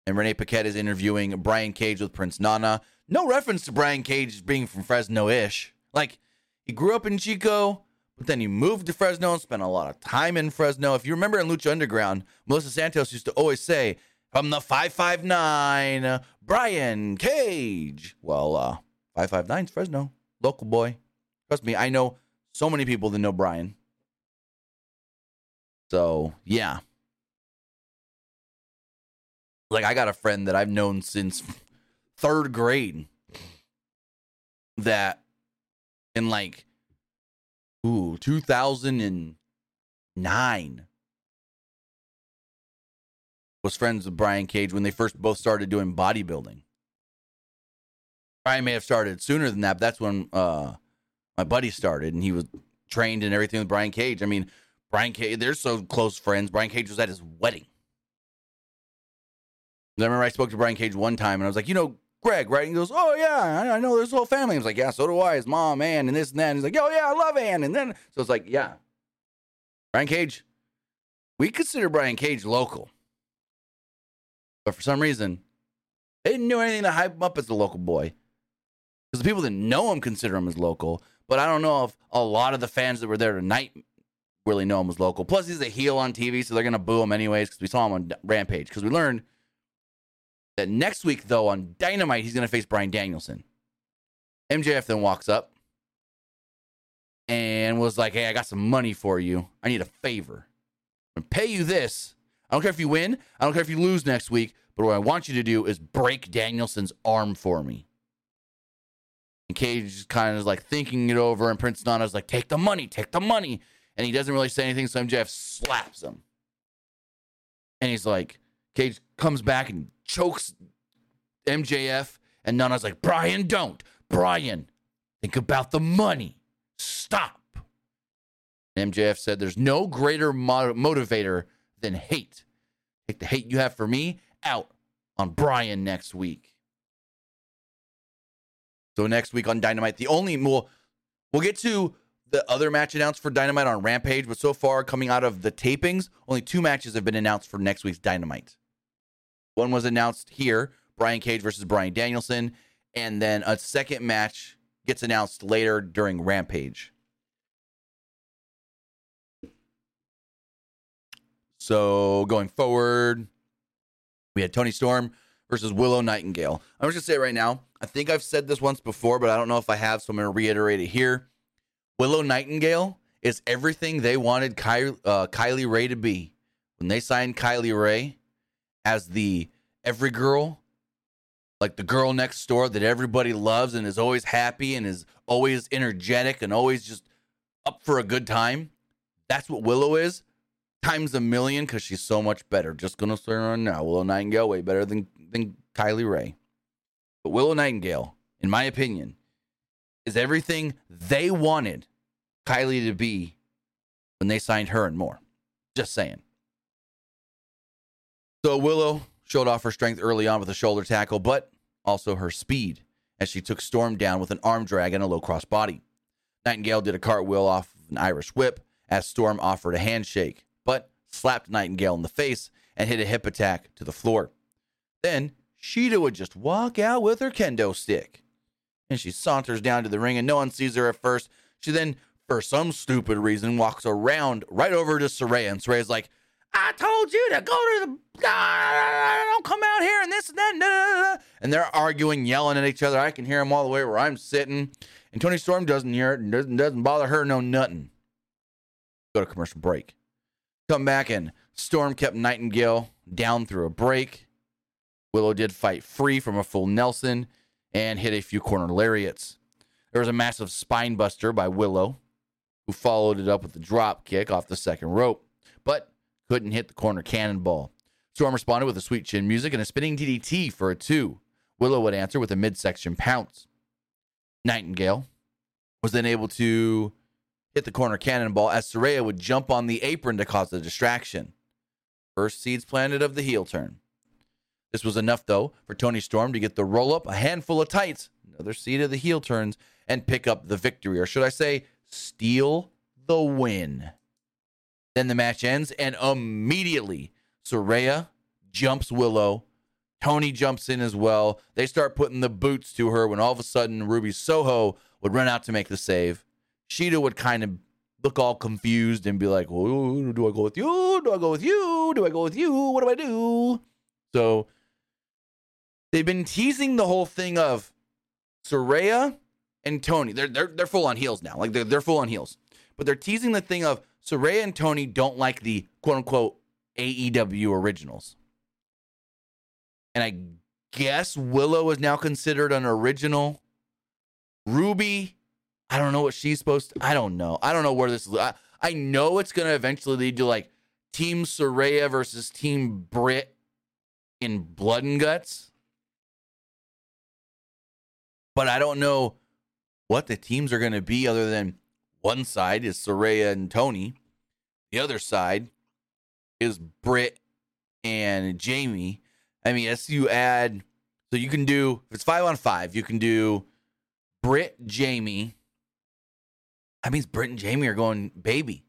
and Renee Paquette is interviewing Brian Cage with Prince Nana. No reference to Brian Cage being from Fresno ish. Like, he grew up in Chico, but then he moved to Fresno and spent a lot of time in Fresno. If you remember in Lucha Underground, Melissa Santos used to always say, from the 559, Brian Cage. Well, uh, 559's Fresno, local boy. Trust me, I know so many people that know Brian. So, yeah like I got a friend that I've known since third grade that in like ooh 2009 was friends with Brian Cage when they first both started doing bodybuilding. Brian may have started sooner than that, but that's when uh, my buddy started and he was trained and everything with Brian Cage. I mean, Brian Cage, they're so close friends. Brian Cage was at his wedding. I remember I spoke to Brian Cage one time and I was like, you know, Greg, right? And he goes, oh, yeah, I, know this whole family. I was like, yeah, so do I. His mom, Ann, and this and that. And he's like, oh, yeah, I love Ann. And then, so it's like, yeah. Brian Cage, we consider Brian Cage local. But for some reason, they didn't do anything to hype him up as a local boy. Because the people that know him consider him as local. But I don't know if a lot of the fans that were there tonight really know him as local. Plus, he's a heel on TV, so they're going to boo him anyways because we saw him on Rampage. Because we learned – that next week, though, on Dynamite, he's going to face Bryan Danielson. MJF then walks up and was like, Hey, I got some money for you. I need a favor. I'm going to pay you this. I don't care if you win. I don't care if you lose next week. But what I want you to do is break Danielson's arm for me. And Cage is kind of like thinking it over, and Prince Nana's like, Take the money, take the money. And he doesn't really say anything, so MJF slaps him. And he's like, Cage comes back and chokes MJF, and Nana's like, Brian, don't. Brian, think about the money. Stop. MJF said, There's no greater mo- motivator than hate. Take the hate you have for me out on Brian next week. So next week on Dynamite, the only we'll we'll get to the other match announced for Dynamite on Rampage, but so far coming out of the tapings, only two matches have been announced for next week's Dynamite. One was announced here, Brian Cage versus Bryan Danielson, and then a second match gets announced later during Rampage. So going forward, we had Toni Storm versus Willow Nightingale. I'm just gonna say it right now, I think I've said this once before, but I don't know if I have, so I'm gonna reiterate it here. Willow Nightingale is everything they wanted Ky- uh, Kylie Rae to be when they signed Kylie Rae as the every girl, like the girl next door that everybody loves and is always happy and is always energetic and always just up for a good time. That's what Willow is times a million because she's so much better. Just gonna say right now, Willow Nightingale way better than than Kylie Rae. But Willow Nightingale, in my opinion, is everything they wanted Kylie to be when they signed her and more. Just saying. So Willow showed off her strength early on with a shoulder tackle, but also her speed as she took Storm down with an arm drag and a low cross body. Nightingale did a cartwheel off of an Irish whip as Storm offered a handshake, but slapped Nightingale in the face and hit a hip attack to the floor. Then Shida would just walk out with her kendo stick. And she saunters down to the ring, and no one sees her at first. She then, for some stupid reason, walks around right over to Saraya. And Saraya's like, I told you to go to the. Uh, don't come out here and this and that. And they're arguing, yelling at each other. I can hear them all the way where I'm sitting. And Toni Storm doesn't hear it and doesn't, doesn't bother her, no nothing. Go to commercial break. Come back, and Storm kept Nightingale down through a break. Willow did fight free from a full Nelson and hit a few corner lariats. There was a massive spine buster by Willow, who followed it up with a drop kick off the second rope, couldn't hit the corner cannonball. Storm responded with a sweet chin music and a spinning DDT for a two. Willow would answer with a midsection pounce. Nightingale was then able to hit the corner cannonball as Saraya would jump on the apron to cause a distraction. First seeds planted of the heel turn. This was enough, though, for Toni Storm to get the roll up, a handful of tights, another seed of the heel turns, and pick up the victory, or should I say, steal the win. Then the match ends, and immediately Saraya jumps Willow. Toni jumps in as well. They start putting the boots to her when all of a sudden Ruby Soho would run out to make the save. Shida would kind of look all confused and be like, well, do I go with you? Do I go with you? Do I go with you? What do I do? So they've been teasing the whole thing of Saraya and Toni. They're they're they're full on heels now. Like they're they're full on heels. But they're teasing the thing of Saraya and Toni don't like the quote unquote AEW originals. And I guess Willow is now considered an original. Ruby, I don't know what she's supposed to. I don't know. I don't know where this. I, I know it's going to eventually lead to like Team Saraya versus Team Britt in Blood and Guts. But I don't know what the teams are going to be other than one side is Saraya and Toni. The other side is Britt and Jamie. I mean, as you add, so you can do, if it's five on five, you can do Britt, Jamie. That means Britt and Jamie are going baby.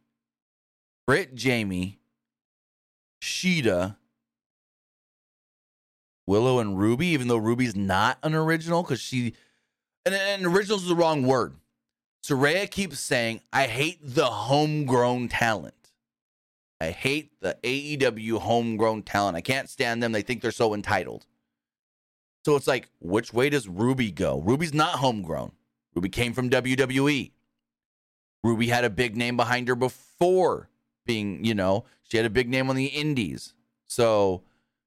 Britt, Jamie, Shida, Willow, and Ruby, even though Ruby's not an original because she, and, and original is the wrong word. Saraya keeps saying, I hate the homegrown talent. I hate the AEW homegrown talent. I can't stand them. They think they're so entitled. So it's like, which way does Ruby go? Ruby's not homegrown. Ruby came from WWE. Ruby had a big name behind her before being, you know, she had a big name on the indies. So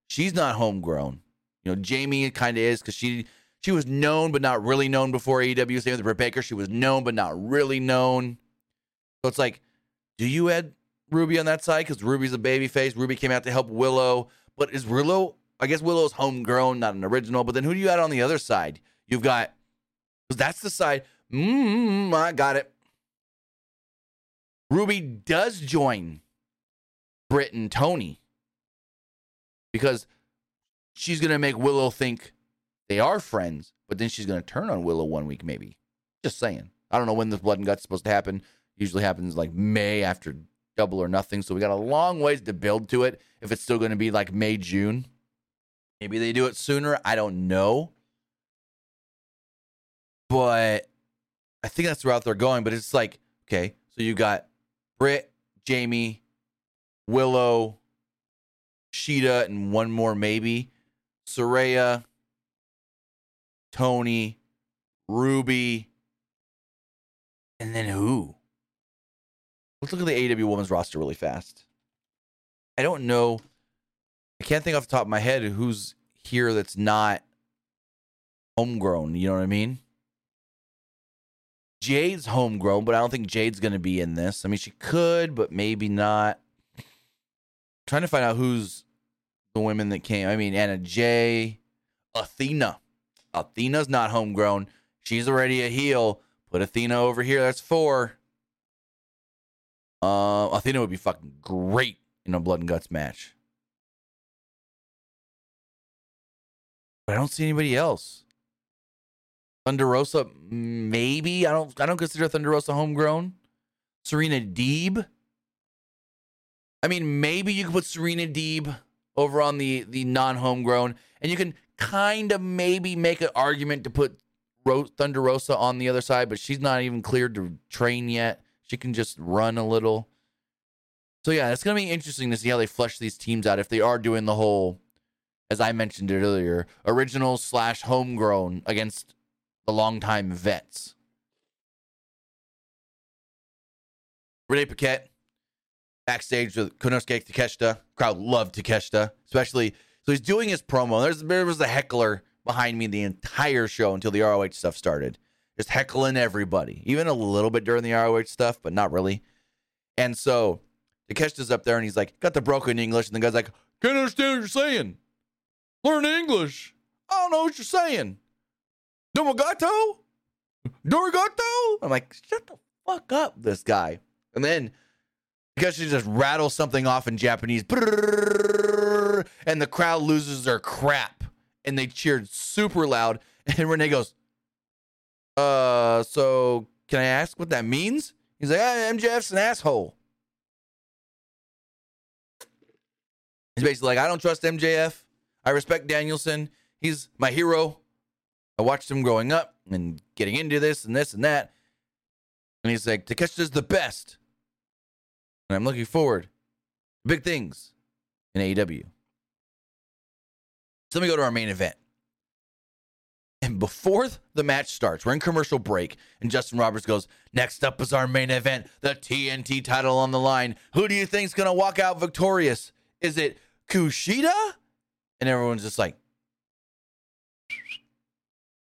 she's not homegrown. You know, Jamie kind of is because she she was known but not really known before AEW. Same with Britt Baker. She was known but not really known. So it's like, do you add Ruby on that side? Because Ruby's a baby face. Ruby came out to help Willow. But is Willow, I guess Willow's homegrown, not an original. But then who do you add on the other side? You've got Because that's the side. Mm, I got it. Ruby does join Britt and Toni because she's going to make Willow think they are friends, but then she's going to turn on Willow one week, maybe. Just saying. I don't know when this blood and guts supposed to happen. Usually happens like May after double or nothing. So we got a long ways to build to it. If it's still going to be like May, June, maybe they do it sooner. I don't know. But I think that's the route they're going. But it's like, okay, so you got Britt, Jamie, Willow, Shida, and one more maybe. Saraya, Toni, Ruby, and then who? Let's look at the AW women's roster really fast. I don't know. I can't think off the top of my head who's here that's not homegrown. You know what I mean? Jade's homegrown, but I don't think Jade's going to be in this. I mean, she could, but maybe not. I'm trying to find out who's the women that came. I mean, Anna Jay, Athena. Athena's not homegrown. She's already a heel. Put Athena over here. That's four. Uh, Athena would be fucking great in a blood and guts match. But I don't see anybody else. Thunder Rosa, maybe. I don't. I don't consider Thunder Rosa homegrown. Serena Deeb. I mean, maybe you could put Serena Deeb over on the the non homegrown, and you can kind of maybe make an argument to put Ro- Thunder Rosa on the other side, but she's not even cleared to train yet. She can just run a little. So yeah, it's gonna be interesting to see how they flesh these teams out if they are doing the whole, as I mentioned it earlier, original slash homegrown against the longtime vets. Renee Paquette backstage with Konosuke Takeshita. Crowd loved Takeshita, especially. So he's doing his promo. There's there was a heckler behind me the entire show until the ROH stuff started. Just heckling everybody, even a little bit during the ROH stuff, but not really. And so Takeshita's up there and he's like, got the broken English. And the guy's like, can't understand what you're saying. Learn English. I don't know what you're saying. Domogato? Dorigato? I'm like, shut the fuck up, this guy. And then Takeshita just rattles something off in Japanese. And the crowd loses their crap. And they cheered super loud. And Renee goes, uh, so can I ask what that means? He's like, ah, MJF's an asshole. He's basically like, I don't trust MJF. I respect Danielson. He's my hero. I watched him growing up and getting into this and this and that. And he's like, Takeshita's the best. And I'm looking forward big things in AEW. So let me go to our main event. And before the match starts, we're in commercial break, and Justin Roberts goes, Next up is our main event, the TNT title on the line. Who do you think's gonna walk out victorious? Is it Kushida? And everyone's just like,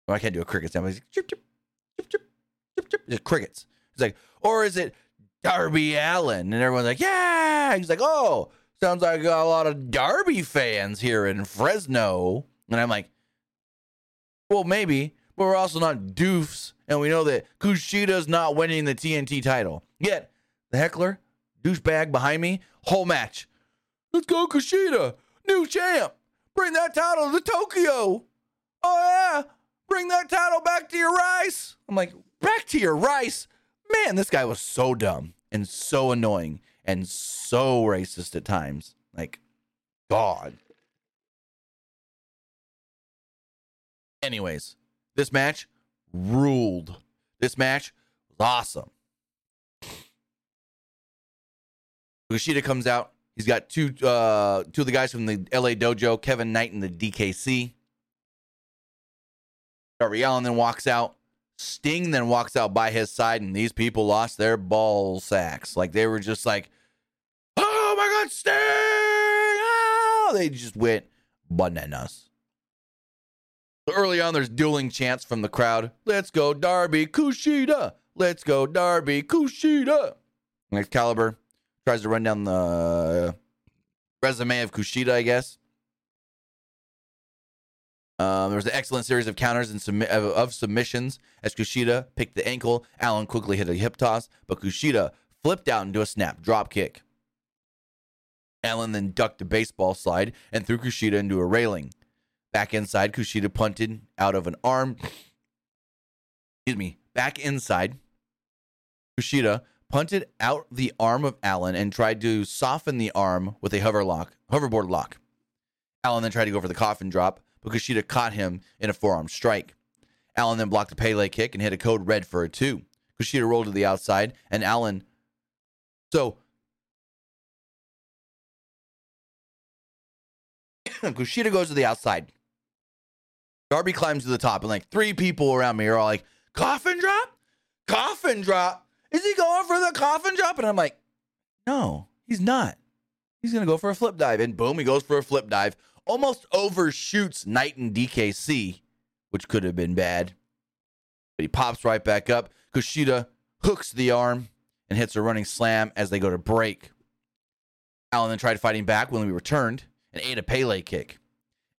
oh, I can't do a cricket sound. He's Like, chip, chip, chip. Just crickets. He's like, or is it Darby Allin? And everyone's like, yeah. He's like, oh, sounds like I got a lot of Darby fans here in Fresno. And I'm like, well, maybe, but we're also not doofs, and we know that Kushida's not winning the TNT title. Yet, the heckler, douchebag behind me, whole match. Let's go, Kushida, new champ. Bring that title to Tokyo. Oh, yeah. Bring that title back to your rice. I'm like, back to your rice? Man, this guy was so dumb and so annoying and so racist at times. Like, God. Anyways, this match ruled. This match was awesome. Kushida comes out. He's got two uh two of the guys from the LA dojo, Kevin Knight and the DKC. Darby Allin then walks out. Sting then walks out by his side, and these people lost their ball sacks. Like they were just like, "Oh my God, Sting!" Oh! They just went bananas. Early on, there's dueling chants from the crowd. Let's go, Darby Kushida. Let's go, Darby Kushida. Excalibur tries to run down the resume of Kushida, I guess. Um, there was an excellent series of counters and submi- of, of submissions as Kushida picked the ankle. Allin quickly hit a hip toss, but Kushida flipped out into a snap drop kick. Allin then ducked a baseball slide and threw Kushida into a railing. Back inside, Kushida punted out of an arm. Excuse me. Back inside, Kushida punted out the arm of Allin and tried to soften the arm with a hover lock, hoverboard lock. Allin then tried to go for the coffin drop, but Kushida caught him in a forearm strike. Allin then blocked a Pele kick and hit a code red for a two. Kushida rolled to the outside, and Allin. So Kushida goes to the outside. Darby climbs to the top, and like three people around me are all like, coffin drop? Coffin drop? Is he going for the coffin drop? And I'm like, no, he's not. He's going to go for a flip dive. And boom, he goes for a flip dive. Almost overshoots Knight and DKC, which could have been bad. But he pops right back up. Kushida hooks the arm and hits a running slam as they go to break. Allin then tried fighting back when we returned and ate a Pele kick.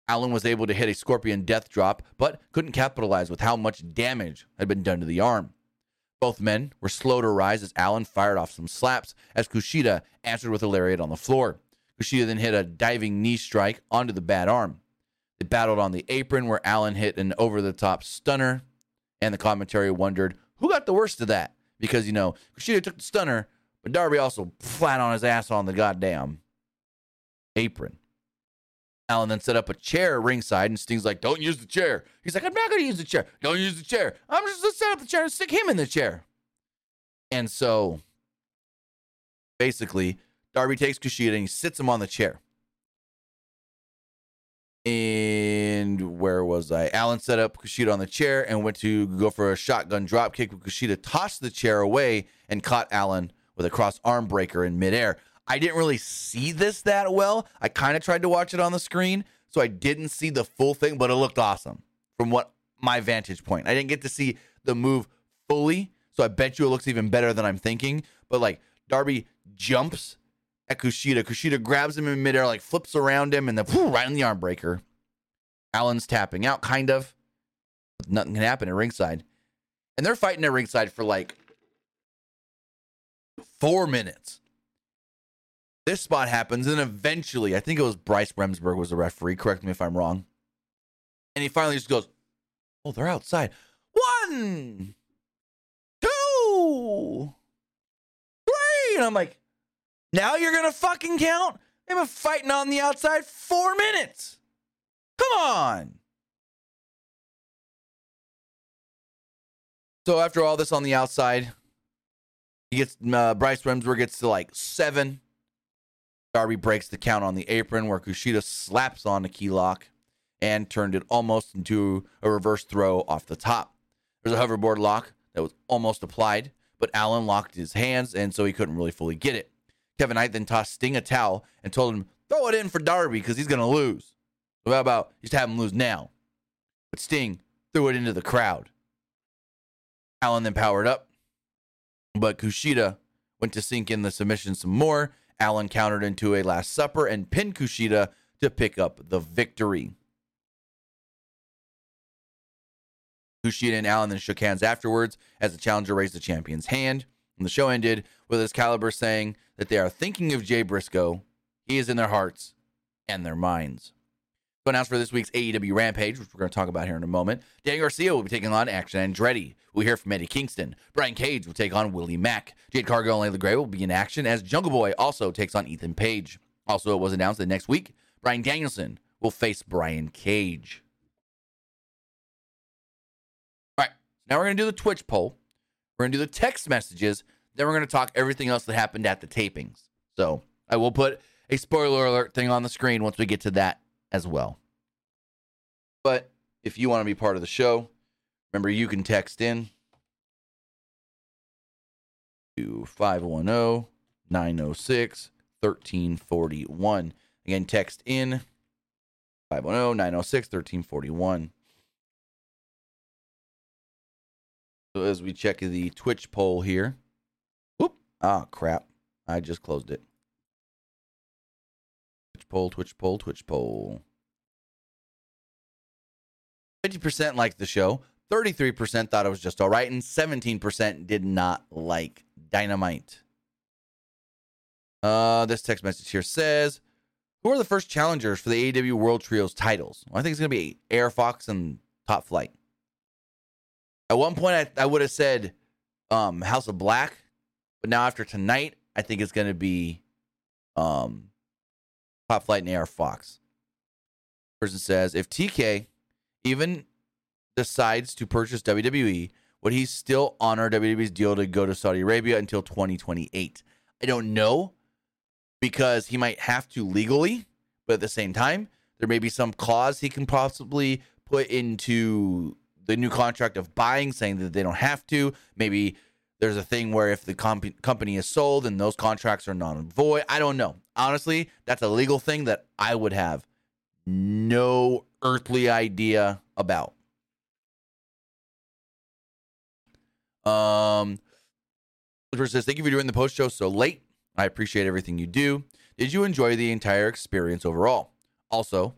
Allin was able to hit a scorpion death drop, but couldn't capitalize with how much damage had been done to the arm. Both men were slow to rise as Allin fired off some slaps as Kushida answered with a lariat on the floor. Kushida then hit a diving knee strike onto the bad arm. They battled on the apron where Allin hit an over the top stunner, and the commentary wondered who got the worst of that because, you know, Kushida took the stunner, but Darby also flat on his ass on the goddamn apron. Allin then set up a chair ringside, and Sting's like, "Don't use the chair." He's like, "I'm not going to use the chair. Don't use the chair. I'm just going to set up the chair and stick him in the chair." And so, basically, Darby takes Kushida and he sits him on the chair. And where was I? Allin set up Kushida on the chair and went to go for a shotgun drop kick. Kushida tossed the chair away and caught Allin with a cross arm breaker in midair. I didn't really see this that well. I kind of tried to watch it on the screen, so I didn't see the full thing, but it looked awesome from what my vantage point. I didn't get to see the move fully, so I bet you it looks even better than I'm thinking. But like Darby jumps at Kushida. Kushida grabs him in midair, like flips around him, and then whew, right in the arm breaker. Allin's tapping out, kind of. But Nothing can happen at ringside. And they're fighting at ringside for like four minutes. This spot happens, and eventually, I think it was Bryce Remsburg was the referee. Correct me if I'm wrong. And he finally just goes, "Oh, they're outside. One, two, three. And I'm like, now you're gonna fucking count? They've been fighting on the outside four minutes. Come on. So after all this on the outside, he gets uh, Bryce Remsburg gets to like seven. Darby breaks the count on the apron where Kushida slaps on a key lock and turned it almost into a reverse throw off the top. There's a hoverboard lock that was almost applied, but Allin locked his hands and so he couldn't really fully get it. Kevin Knight then tossed Sting a towel and told him, throw it in for Darby because he's going to lose. So how about just have him lose now? But Sting threw it into the crowd. Allin then powered up, but Kushida went to sink in the submission some more Allin countered into a Last Supper and pinned Kushida to pick up the victory. Kushida and Allin then shook hands afterwards as the challenger raised the champion's hand. And the show ended with Excalibur saying that they are thinking of Jay Briscoe. He is in their hearts and their minds. So announced for this week's AEW Rampage, which we're going to talk about here in a moment, Dan Garcia will be taking on Action Andretti. We'll hear from Eddie Kingston. Brian Cage will take on Willie Mack. Jade Cargill and Leila Grey will be in action as Jungle Boy also takes on Ethan Page. Also, it was announced that next week, Bryan Danielson will face Brian Cage. All right, now we're going to do the Twitch poll. We're going to do the text messages. Then we're going to talk everything else that happened at the tapings. So I will put a spoiler alert thing on the screen once we get to that as well. But if you want to be part of the show, remember you can text in to 510 906 1341. Again, text in 510 906 1341. So as we check the Twitch poll here. Ah, crap. I just closed it. Twitch poll, Twitch poll, Twitch poll. 50% liked the show, 33% thought it was just all right, and 17% did not like Dynamite. Uh, this text message here says, "Who are the first challengers for the AEW World Trios titles?" Well, I think it's gonna be AR Fox and Top Flight. At one point, I, I would have said um, House of Black, but now after tonight, I think it's gonna be um, Top Flight and AR Fox. Person says, if TK even decides to purchase WWE, would he still honor WWE's deal to go to Saudi Arabia until 2028? I don't know because he might have to legally, but at the same time, there may be some clause he can possibly put into the new contract of buying, saying that they don't have to. Maybe there's a thing where if the comp- company is sold and those contracts are non void. I don't know. Honestly, that's a legal thing that I would have no earthly idea about. Um, Which says, Thank you for doing the post show so late. I appreciate everything you do. Did you enjoy the entire experience overall? Also,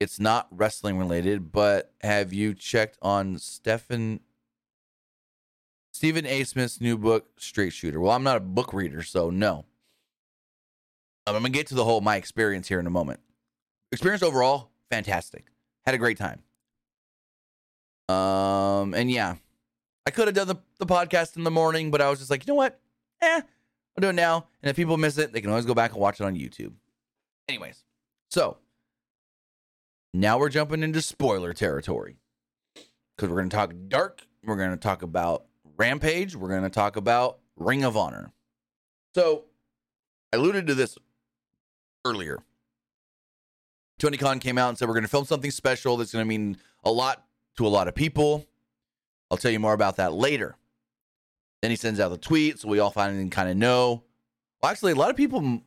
it's not wrestling related, but have you checked on Stephen Stephen A. Smith's new book, Straight Shooter? Well, I'm not a book reader, so no. Um, I'm gonna get to the whole my experience here in a moment. Experience overall, fantastic. Had a great time. Um, and yeah, I could have done the, the podcast in the morning, but I was just like, you know what? Eh, I'll do it now. And if people miss it, they can always go back and watch it on YouTube. Anyways, so now we're jumping into spoiler territory because we're going to talk dark. We're going to talk about Rampage. We're going to talk about Ring of Honor. So I alluded to this earlier. Tony Khan came out and said, We're going to film something special that's going to mean a lot to a lot of people. I'll tell you more about that later. Then he sends out the tweet, so we all finally kind of know. Well, actually, a lot of people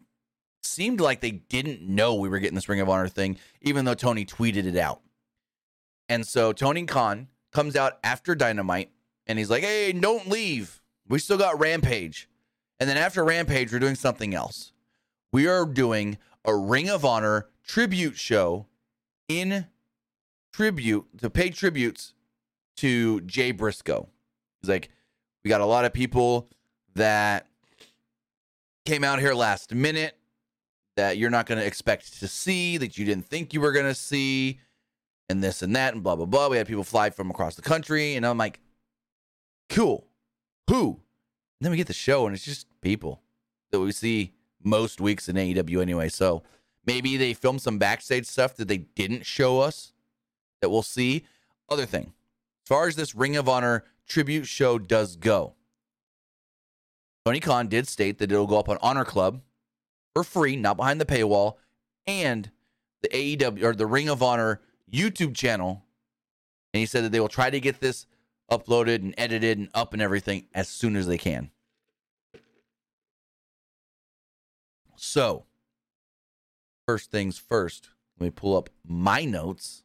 seemed like they didn't know we were getting this Ring of Honor thing, even though Tony tweeted it out. And so Tony Khan comes out after Dynamite and he's like, hey, don't leave. We still got Rampage. And then after Rampage, we're doing something else. We are doing a Ring of Honor tribute show in tribute to pay tributes to Jay Briscoe. He's like, we got a lot of people that came out here last minute that you're not going to expect to see, that you didn't think you were going to see, and this and that, and blah, blah, blah. We had people fly from across the country, and I'm like, cool. Who? And then we get the show, and it's just people that we see most weeks in AEW anyway. So maybe they filmed some backstage stuff that they didn't show us that we'll see. Other thing, as far as this Ring of Honor tribute show does go, Tony Khan did state that it'll go up on Honor Club for free, not behind the paywall, and the AEW or the Ring of Honor YouTube channel. And he said that they will try to get this uploaded and edited and up and everything as soon as they can. So, first things first, let me pull up my notes.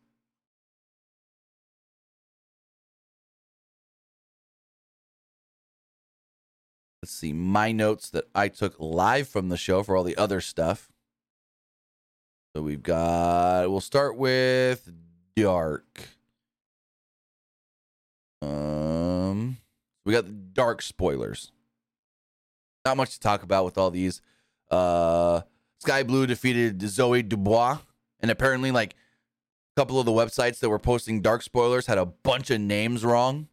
Let's see my notes that I took live from the show for all the other stuff. So we've got, we'll start with Dark. Um, we got the Dark spoilers. Not much to talk about with all these. Uh, Skye Blue defeated Zoe Dubois, and apparently, like a couple of the websites that were posting Dark spoilers had a bunch of names wrong.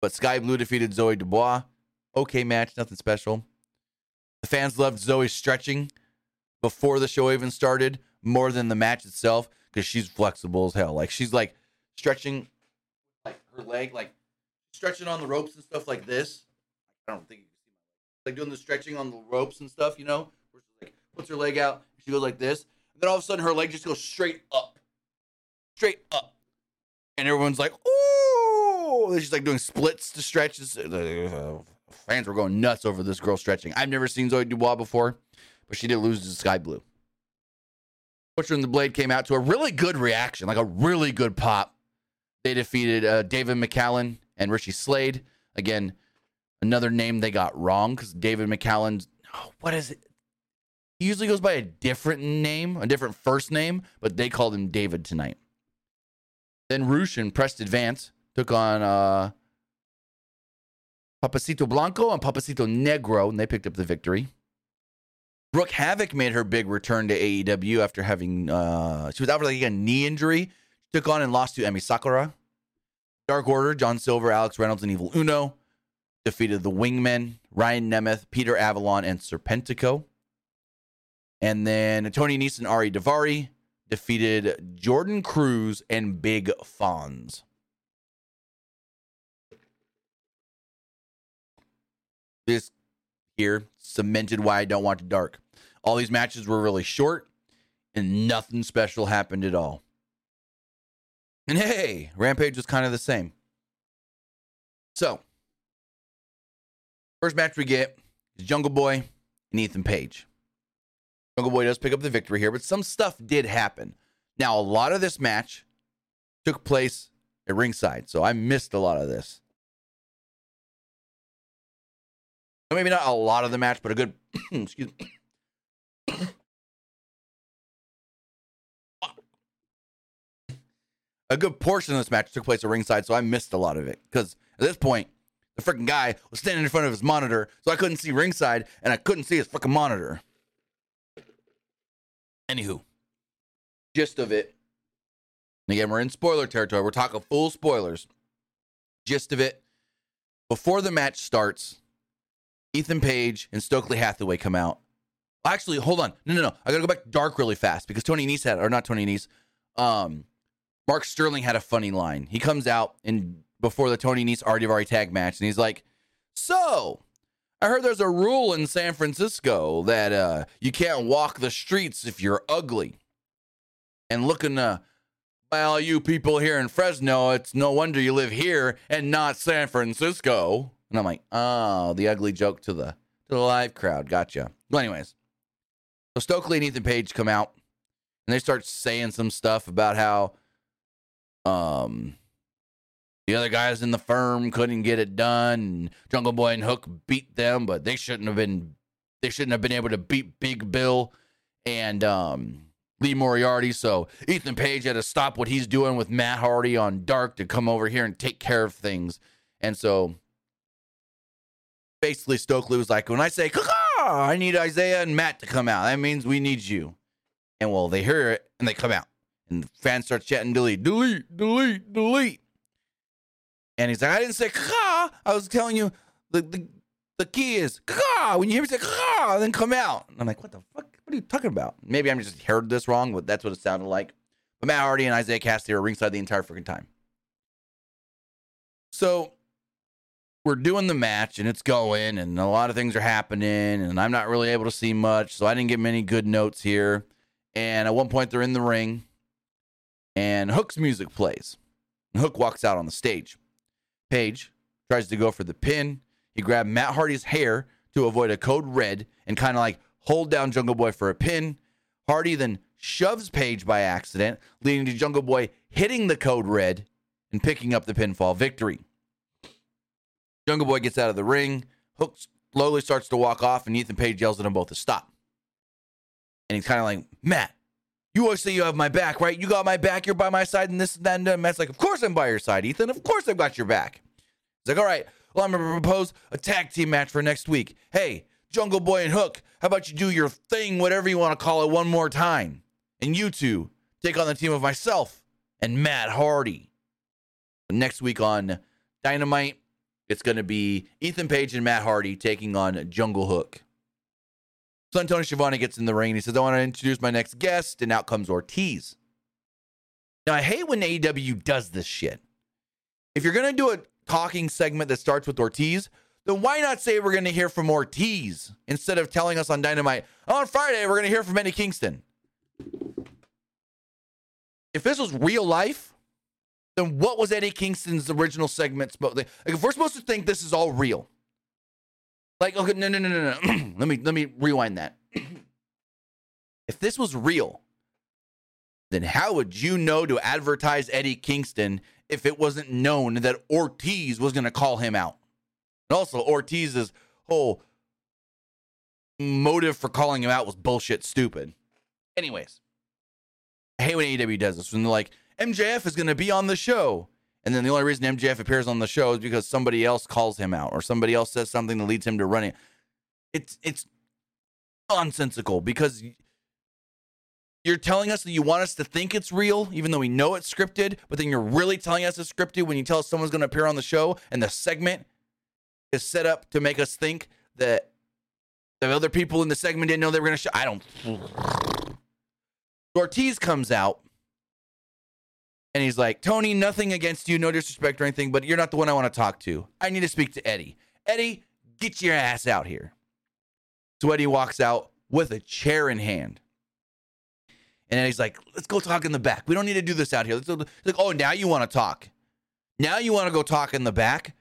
But Skye Blue defeated Zoe Dubois. Okay match, nothing special. The fans loved Zoe stretching before the show even started more than the match itself because she's flexible as hell. Like she's like stretching her leg, like stretching on the ropes and stuff like this. I don't think you can see my. Like doing the stretching on the ropes and stuff, you know, where she like puts her leg out, she goes like this, and then all of a sudden her leg just goes straight up, straight up, and everyone's like, "Ooh!" She's like doing splits to stretch. Uh, fans were going nuts over this girl stretching. I've never seen Zoe Dubois before, but she did lose to Skye Blue. Butcher and the Blade came out to a really good reaction, like a really good pop. They defeated uh, David McCallum and Richie Slade. Again, another name they got wrong because David McCallum, oh, what is it? He usually goes by a different name, a different first name, but they called him David tonight. Then Rush and Preston Vance took on uh, Papacito Blanco and Papacito Negro, and they picked up the victory. Brooke Havoc made her big return to AEW after having uh, she was out for like a knee injury. Took on and lost to Emi Sakura. Dark Order, John Silver, Alex Reynolds, and Evil Uno defeated the Wingmen, Ryan Nemeth, Peter Avalon, and Serpentico. And then Tony Nese and Ari Daivari defeated Jordan Cruz and Big Fonz. This here cemented why I don't want to dark. All these matches were really short and nothing special happened at all. And hey, Rampage was kind of the same. So, first match we get is Jungle Boy and Ethan Page. Jungle Boy does pick up the victory here, but some stuff did happen. Now, a lot of this match took place at ringside, so I missed a lot of this. Maybe not a lot of the match, but a good excuse. A good portion of this match took place at ringside, so I missed a lot of it. Because at this point, the freaking guy was standing in front of his monitor, so I couldn't see ringside and I couldn't see his freaking monitor. Anywho, gist of it. Again, we're in spoiler territory. We're talking full spoilers. Gist of it. Before the match starts, Ethan Page and Stokely Hathaway come out. Actually, hold on. No, no, no. I gotta go back dark really fast because Tony Nese had, or not Tony Nese, um, Mark Sterling had a funny line. He comes out and before the Tony Nese Ari Daivari tag match, and he's like, "So, I heard there's a rule in San Francisco that uh, you can't walk the streets if you're ugly." And looking uh, by all you people here in Fresno, it's no wonder you live here and not San Francisco. And I'm like, "Oh, the ugly joke to the to the live crowd, gotcha." Well, anyways, so Stokely and Ethan Page come out, and they start saying some stuff about how um, the other guys in the firm couldn't get it done. Jungle Boy and Hook beat them, but they shouldn't have been. They shouldn't have been able to beat Big Bill and um, Lee Moriarty. So Ethan Page had to stop what he's doing with Matt Hardy on Dark to come over here and take care of things. And so basically, Stokely was like, "When I say I need Isiah and Matt to come out. That means we need you." And well, they hear it and they come out. And the fans start chatting, delete, delete, delete, delete. And he's like, I didn't say caw. I was telling you the, the, the key is caw. When you hear me say caw, then come out. And I'm like, what the fuck? What are you talking about? Maybe I'm just heard this wrong, but that's what it sounded like. But Matt Hardy and Isiah Kassidy are ringside the entire freaking time. So we're doing the match and it's going, and a lot of things are happening, and I'm not really able to see much, so I didn't get many good notes here. And at one point, they're in the ring, and Hook's music plays. And Hook walks out on the stage. Page tries to go for the pin. He grabbed Matt Hardy's hair to avoid a code red and kind of like hold down Jungle Boy for a pin. Hardy then shoves Page by accident, leading to Jungle Boy hitting the code red and picking up the pinfall victory. Jungle Boy gets out of the ring. Hook slowly starts to walk off, and Ethan Page yells at them both to stop. And he's kind of like, Matt, you always say you have my back, right? You got my back. You're by my side, and this and that. And, that. Matt's like, of course I'm by your side, Ethan. Of course I've got your back. He's like, all right. Well, I'm gonna propose a tag team match for next week. Hey, Jungle Boy and Hook, how about you do your thing, whatever you want to call it, one more time, and you two take on the team of myself and Matt Hardy. Next week on Dynamite, it's to be Ethan Page and Matt Hardy taking on Jungle Hook. So Tony Schiavone gets in the ring and he says, I want to introduce my next guest. And out comes Ortiz. Now, I hate when AEW does this shit. If you're going to do a talking segment that starts with Ortiz, then why not say we're going to hear from Ortiz instead of telling us on Dynamite, on Friday, we're going to hear from Eddie Kingston? If this was real life, then what was Eddie Kingston's original segment supposed like? If we're supposed to think this is all real, like, okay, no, no, no, no, no. let me let me rewind that. if this was real, then how would you know to advertise Eddie Kingston if it wasn't known that Ortiz was going to call him out? And also, Ortiz's whole motive for calling him out was bullshit stupid. Anyways, I hate when AEW does this when they're like, MJF is going to be on the show. And then the only reason MJF appears on the show is because somebody else calls him out or somebody else says something that leads him to running. It's it's nonsensical because you're telling us that you want us to think it's real, even though we know it's scripted, but then you're really telling us it's scripted when you tell us someone's going to appear on the show and the segment is set up to make us think that the other people in the segment didn't know they were going to show. I don't. Ortiz comes out and he's like, Tony, nothing against you, no disrespect or anything, but you're not the one I want to talk to. I need to speak to Eddie. Eddie, get your ass out here. So Eddie walks out with a chair in hand. And he's like, let's go talk in the back. We don't need to do this out here. He's like, oh, now you want to talk. Now you want to go talk in the back.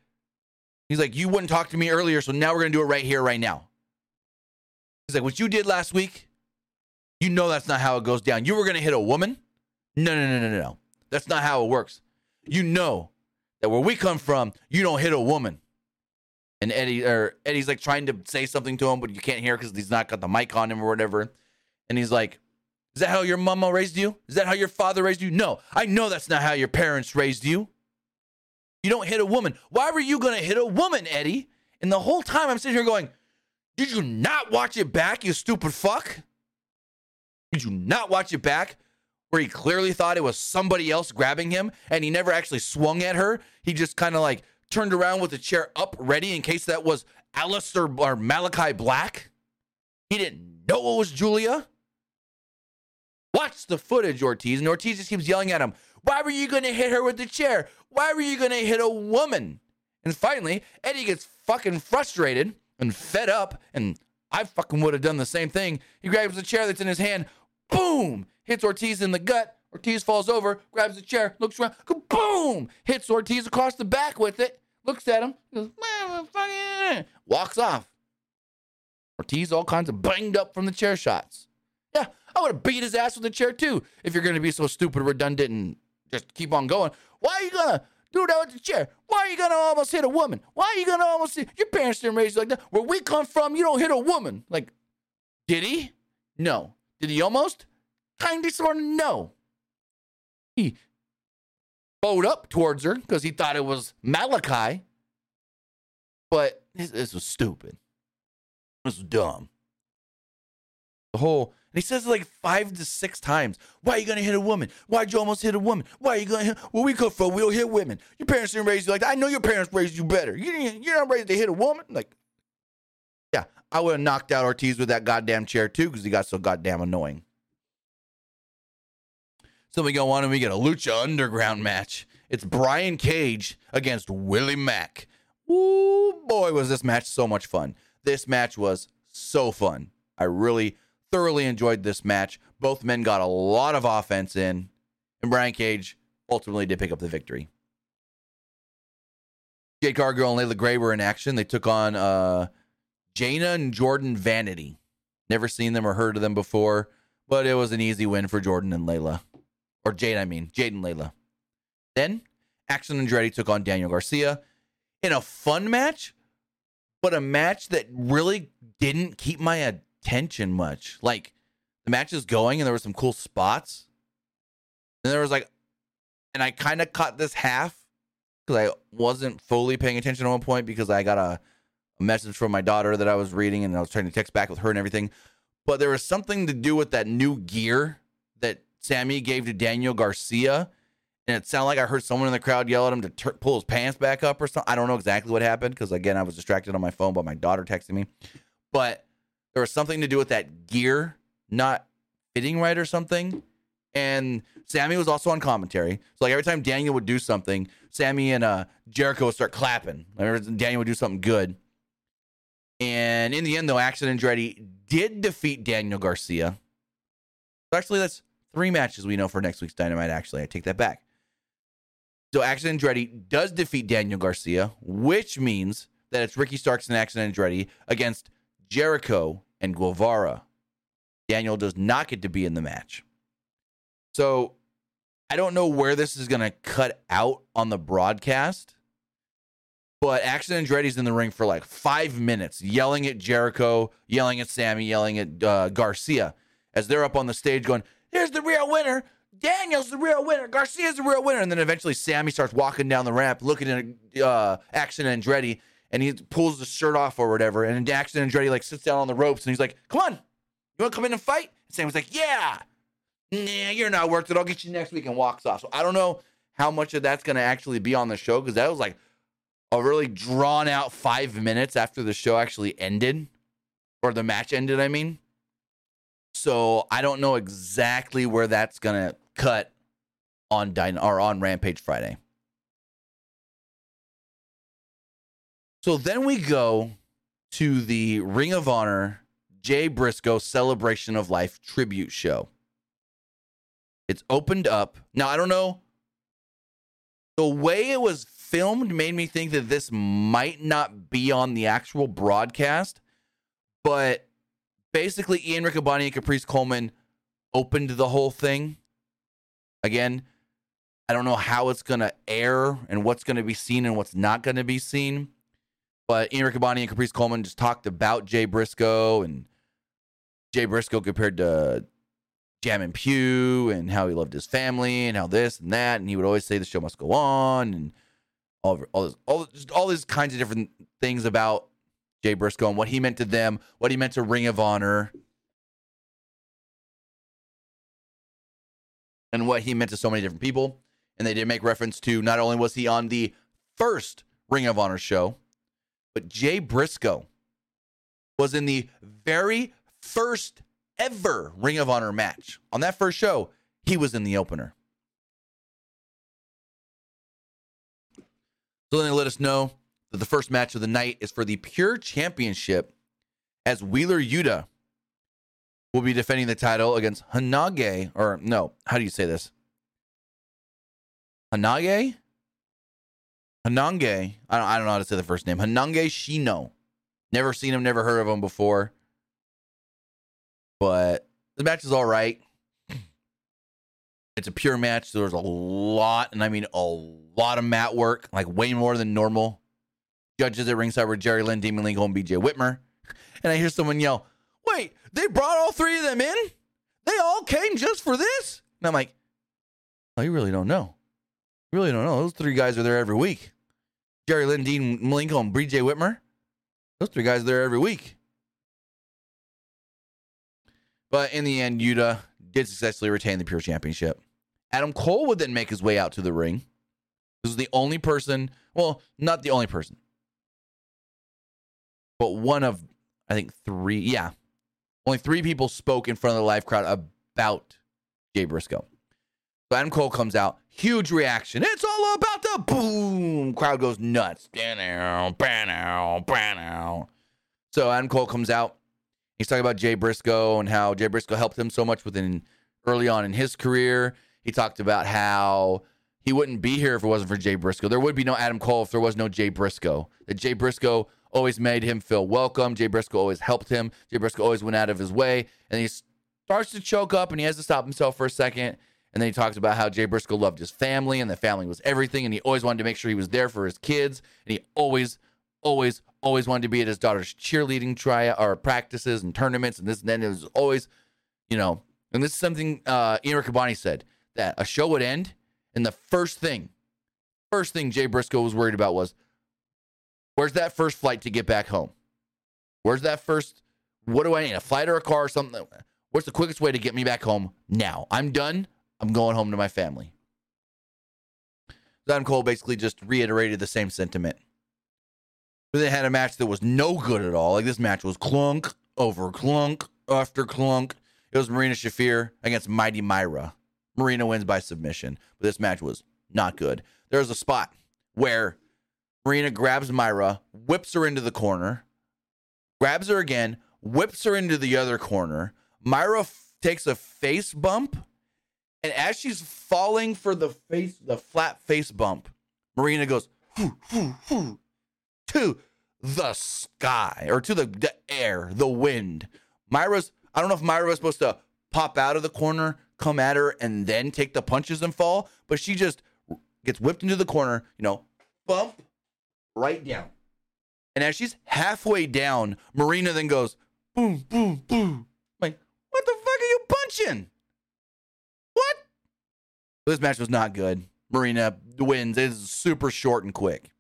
He's like, you wouldn't talk to me earlier, so now we're going to do it right here, right now. He's like, what you did last week, you know that's not how it goes down. You were going to hit a woman? No, no, no, no, no. That's not how it works. You know that where we come from, you don't hit a woman. And Eddie or Eddie's like trying to say something to him, but you can't hear because he's not got the mic on him or whatever. And he's like, is that how your mama raised you? Is that how your father raised you? No, I know that's not how your parents raised you. You don't hit a woman. Why were you to hit a woman, Eddie? And the whole time I'm sitting here going, Did you not watch it back, you stupid fuck? Did you not watch it back? Where he clearly thought it was somebody else grabbing him and he never actually swung at her. He just kind of like turned around with the chair up ready in case that was Aleister or Malachi Black. He didn't know it was Julia. Watch the footage, Ortiz. And Ortiz just keeps yelling at him, Why were you going to hit her with the chair? Why were you going to hit a woman? And finally, Eddie gets fucking frustrated and fed up. And I fucking would have done the same thing. He grabs the chair that's in his hand, boom, hits Ortiz in the gut. Ortiz falls over, grabs the chair, looks around, boom, hits Ortiz across the back with it, looks at him, goes, walks off. Ortiz all kinds of banged up from the chair shots. Yeah, I would have beat his ass with a chair too if you're going to be so stupid, redundant, and just keep on going. Why are you going to do that with the chair? Why are you going to almost hit a woman? Why are you going to almost hit? Your parents didn't raise you like that. Where we come from, you don't hit a woman. Like, did he? No. Did he almost? Kinda, sort of, no. He bowed up towards her because he thought it was Malachi. But this, this was stupid. This was dumb. The whole and he says it like five to six times. Why are you gonna hit a woman? Why'd you almost hit a woman? Why are you gonna hit? Where we come from, we don't hit women. Your parents didn't raise you like that. I know your parents raised you better. You didn't, you're not raised to hit a woman. Like, yeah, I would have knocked out Ortiz with that goddamn chair too because he got so goddamn annoying. So we go on and we get a Lucha Underground match. It's Brian Cage against Willie Mack. Ooh, boy, was this match so much fun. This match was so fun. I really thoroughly enjoyed this match. Both men got a lot of offense in, and Brian Cage ultimately did pick up the victory. Jade Cargill and Leila Grey were in action. They took on uh, Jana and Jordan Vanity. Never seen them or heard of them before, but it was an easy win for Jordan and Layla. Or Jade, I mean. Jade and Leila. Then, Action Andretti took on Daniel Garcia in a fun match, but a match that really didn't keep my attention much. Like the match is going and there were some cool spots. And there was like, and I kind of caught this half because I wasn't fully paying attention at one point because I got a, a message from my daughter that I was reading and I was trying to text back with her and everything. But there was something to do with that new gear Sammy gave to Daniel Garcia. And it sounded like I heard someone in the crowd yell at him to pull his pants back up or something. I don't know exactly what happened because, again, I was distracted on my phone by my daughter texting me. But there was something to do with that gear not fitting right or something. And Sammy was also on commentary. So like every time Daniel would do something, Sammy and uh, Jericho would start clapping. Daniel would do something good. And in the end, though, Action Andretti did defeat Daniel Garcia. So actually, that's three matches we know for next week's Dynamite. Actually, I take that back. So Action Andretti does defeat Daniel Garcia, which means that it's Ricky Starks and Action Andretti against Jericho, and Guevara. Daniel does not get to be in the match. So I don't know where this is going to cut out on the broadcast, but Action Andretti's in the ring for like five minutes, yelling at Jericho, yelling at Sammy, yelling at uh, Garcia as they're up on the stage going, Here's the real winner, Daniel's the real winner. Garcia's the real winner. And then eventually Sammy starts walking down the ramp, looking at uh, Action Andretti, and he pulls the shirt off or whatever. And Action Andretti like sits down on the ropes and he's like, "Come on, you want to come in and fight?" And Sammy's like, "Yeah." Nah, you're not worth it. I'll get you next week and walks off. So I don't know how much of that's going to actually be on the show because that was like a really drawn out five minutes after the show actually ended or the match ended. I mean, so I don't know exactly where that's gonna cut on Dyn or on Rampage Friday. So then we go to the Ring of Honor Jay Briscoe Celebration of Life tribute show. It's opened up. Now I don't know. The way it was filmed made me think that this might not be on the actual broadcast, but basically Ian Riccaboni and Caprice Coleman opened the whole thing. Again, I don't know how it's going to air and what's going to be seen and what's not going to be seen. But Ian Riccaboni and Caprice Coleman just talked about Jay Briscoe and Jay Briscoe compared to Jammin' Pew and how he loved his family and how this and that. And he would always say the show must go on and all, all, this, all, all these kinds of different things about Jay Briscoe and what he meant to them, what he meant to Ring of Honor, and what he meant to so many different people. And they did make reference to not only was he on the first Ring of Honor show, but Jay Briscoe was in the very first ever Ring of Honor match. On that first show, he was in the opener. So then they let us know that the first match of the night is for the Pure Championship as Wheeler Yuta will be defending the title against Hanage, or no, how do you say this? Hanage? Hanange. I don't, I don't know how to say the first name. Hanange Shino. Never seen him, never heard of him before. But the match is all right. It's a pure match. So there's a lot, and I mean a lot of mat work, like way more than normal. Judges at ringside were Jerry Lynn, Dean Malenko, and BJ Whitmer. And I hear someone yell, Wait, they brought all three of them in? They all came just for this? And I'm like, Oh, you really don't know. You really don't know. Those three guys are there every week. Jerry Lynn, Dean and BJ Whitmer. Those three guys are there every week. But in the end, Yuta did successfully retain the Pure Championship. Adam Cole would then make his way out to the ring. This was the only person, well, not the only person, but one of, I think, three. Yeah. Only three people spoke in front of the live crowd about Jay Briscoe. So Adam Cole comes out, huge reaction. It's all about the boom. Crowd goes nuts. So Adam Cole comes out. He's talking about Jay Briscoe and how Jay Briscoe helped him so much within early on in his career. He talked about how he wouldn't be here if it wasn't for Jay Briscoe. There would be no Adam Cole if there was no Jay Briscoe. That Jay Briscoe always made him feel welcome. Jay Briscoe always helped him. Jay Briscoe always went out of his way. And he starts to choke up and he has to stop himself for a second. And then he talks about how Jay Briscoe loved his family and the family was everything. And he always wanted to make sure he was there for his kids. And he always, always, always wanted to be at his daughter's cheerleading try or practices and tournaments. And this and then it was always, you know, and this is something uh, Ian Riccaboni said that a show would end. And the first thing, first thing Jay Briscoe was worried about was where's that first flight to get back home? Where's that first? What do I need? A flight or a car or something? What's the quickest way to get me back home now? I'm done. I'm going home to my family. Adam Cole basically just reiterated the same sentiment. But they had a match that was no good at all. Like this match was clunk over clunk after clunk. It was Marina Shafir against Mighty Myra. Marina wins by submission, but this match was not good. There was a spot where Marina grabs Myra, whips her into the corner, grabs her again, whips her into the other corner. Myra f- takes a face bump, and as she's falling for the face, the flat face bump, Marina goes whoo, whoo, whoo, to the sky or to the, the air, the wind. Myra's, I don't know if Myra was supposed to pop out of the corner, come at her, and then take the punches and fall, but she just gets whipped into the corner, you know, bump right down. And as she's halfway down, Marina then goes boom, boom, boom. Like, what the fuck are you punching? What? This match was not good. Marina wins. It is super short and quick.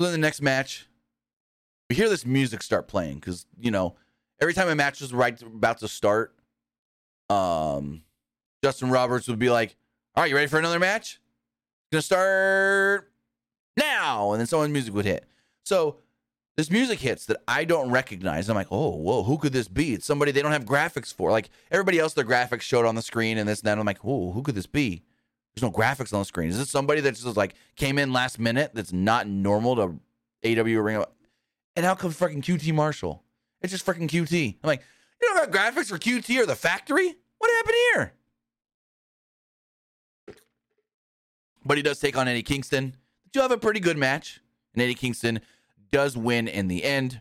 So then the next match, we hear this music start playing because you know every time a match was right about to start, um, Justin Roberts would be like, "All right, you ready for another match? Gonna start now," and then someone's music would hit. So this music hits that I don't recognize. I'm like, oh, whoa, who could this be? It's somebody they don't have graphics for. Like everybody else, their graphics showed on the screen and this and that. I'm like, oh, who could this be? There's no graphics on the screen. Is this somebody that just like came in last minute that's not normal to AW Ring of And how come freaking QT Marshall? It's just freaking QT. I'm like, you don't got graphics for QT or the factory? What happened here? But he does take on Eddie Kingston. Do have a pretty good match. And Eddie Kingston does win in the end.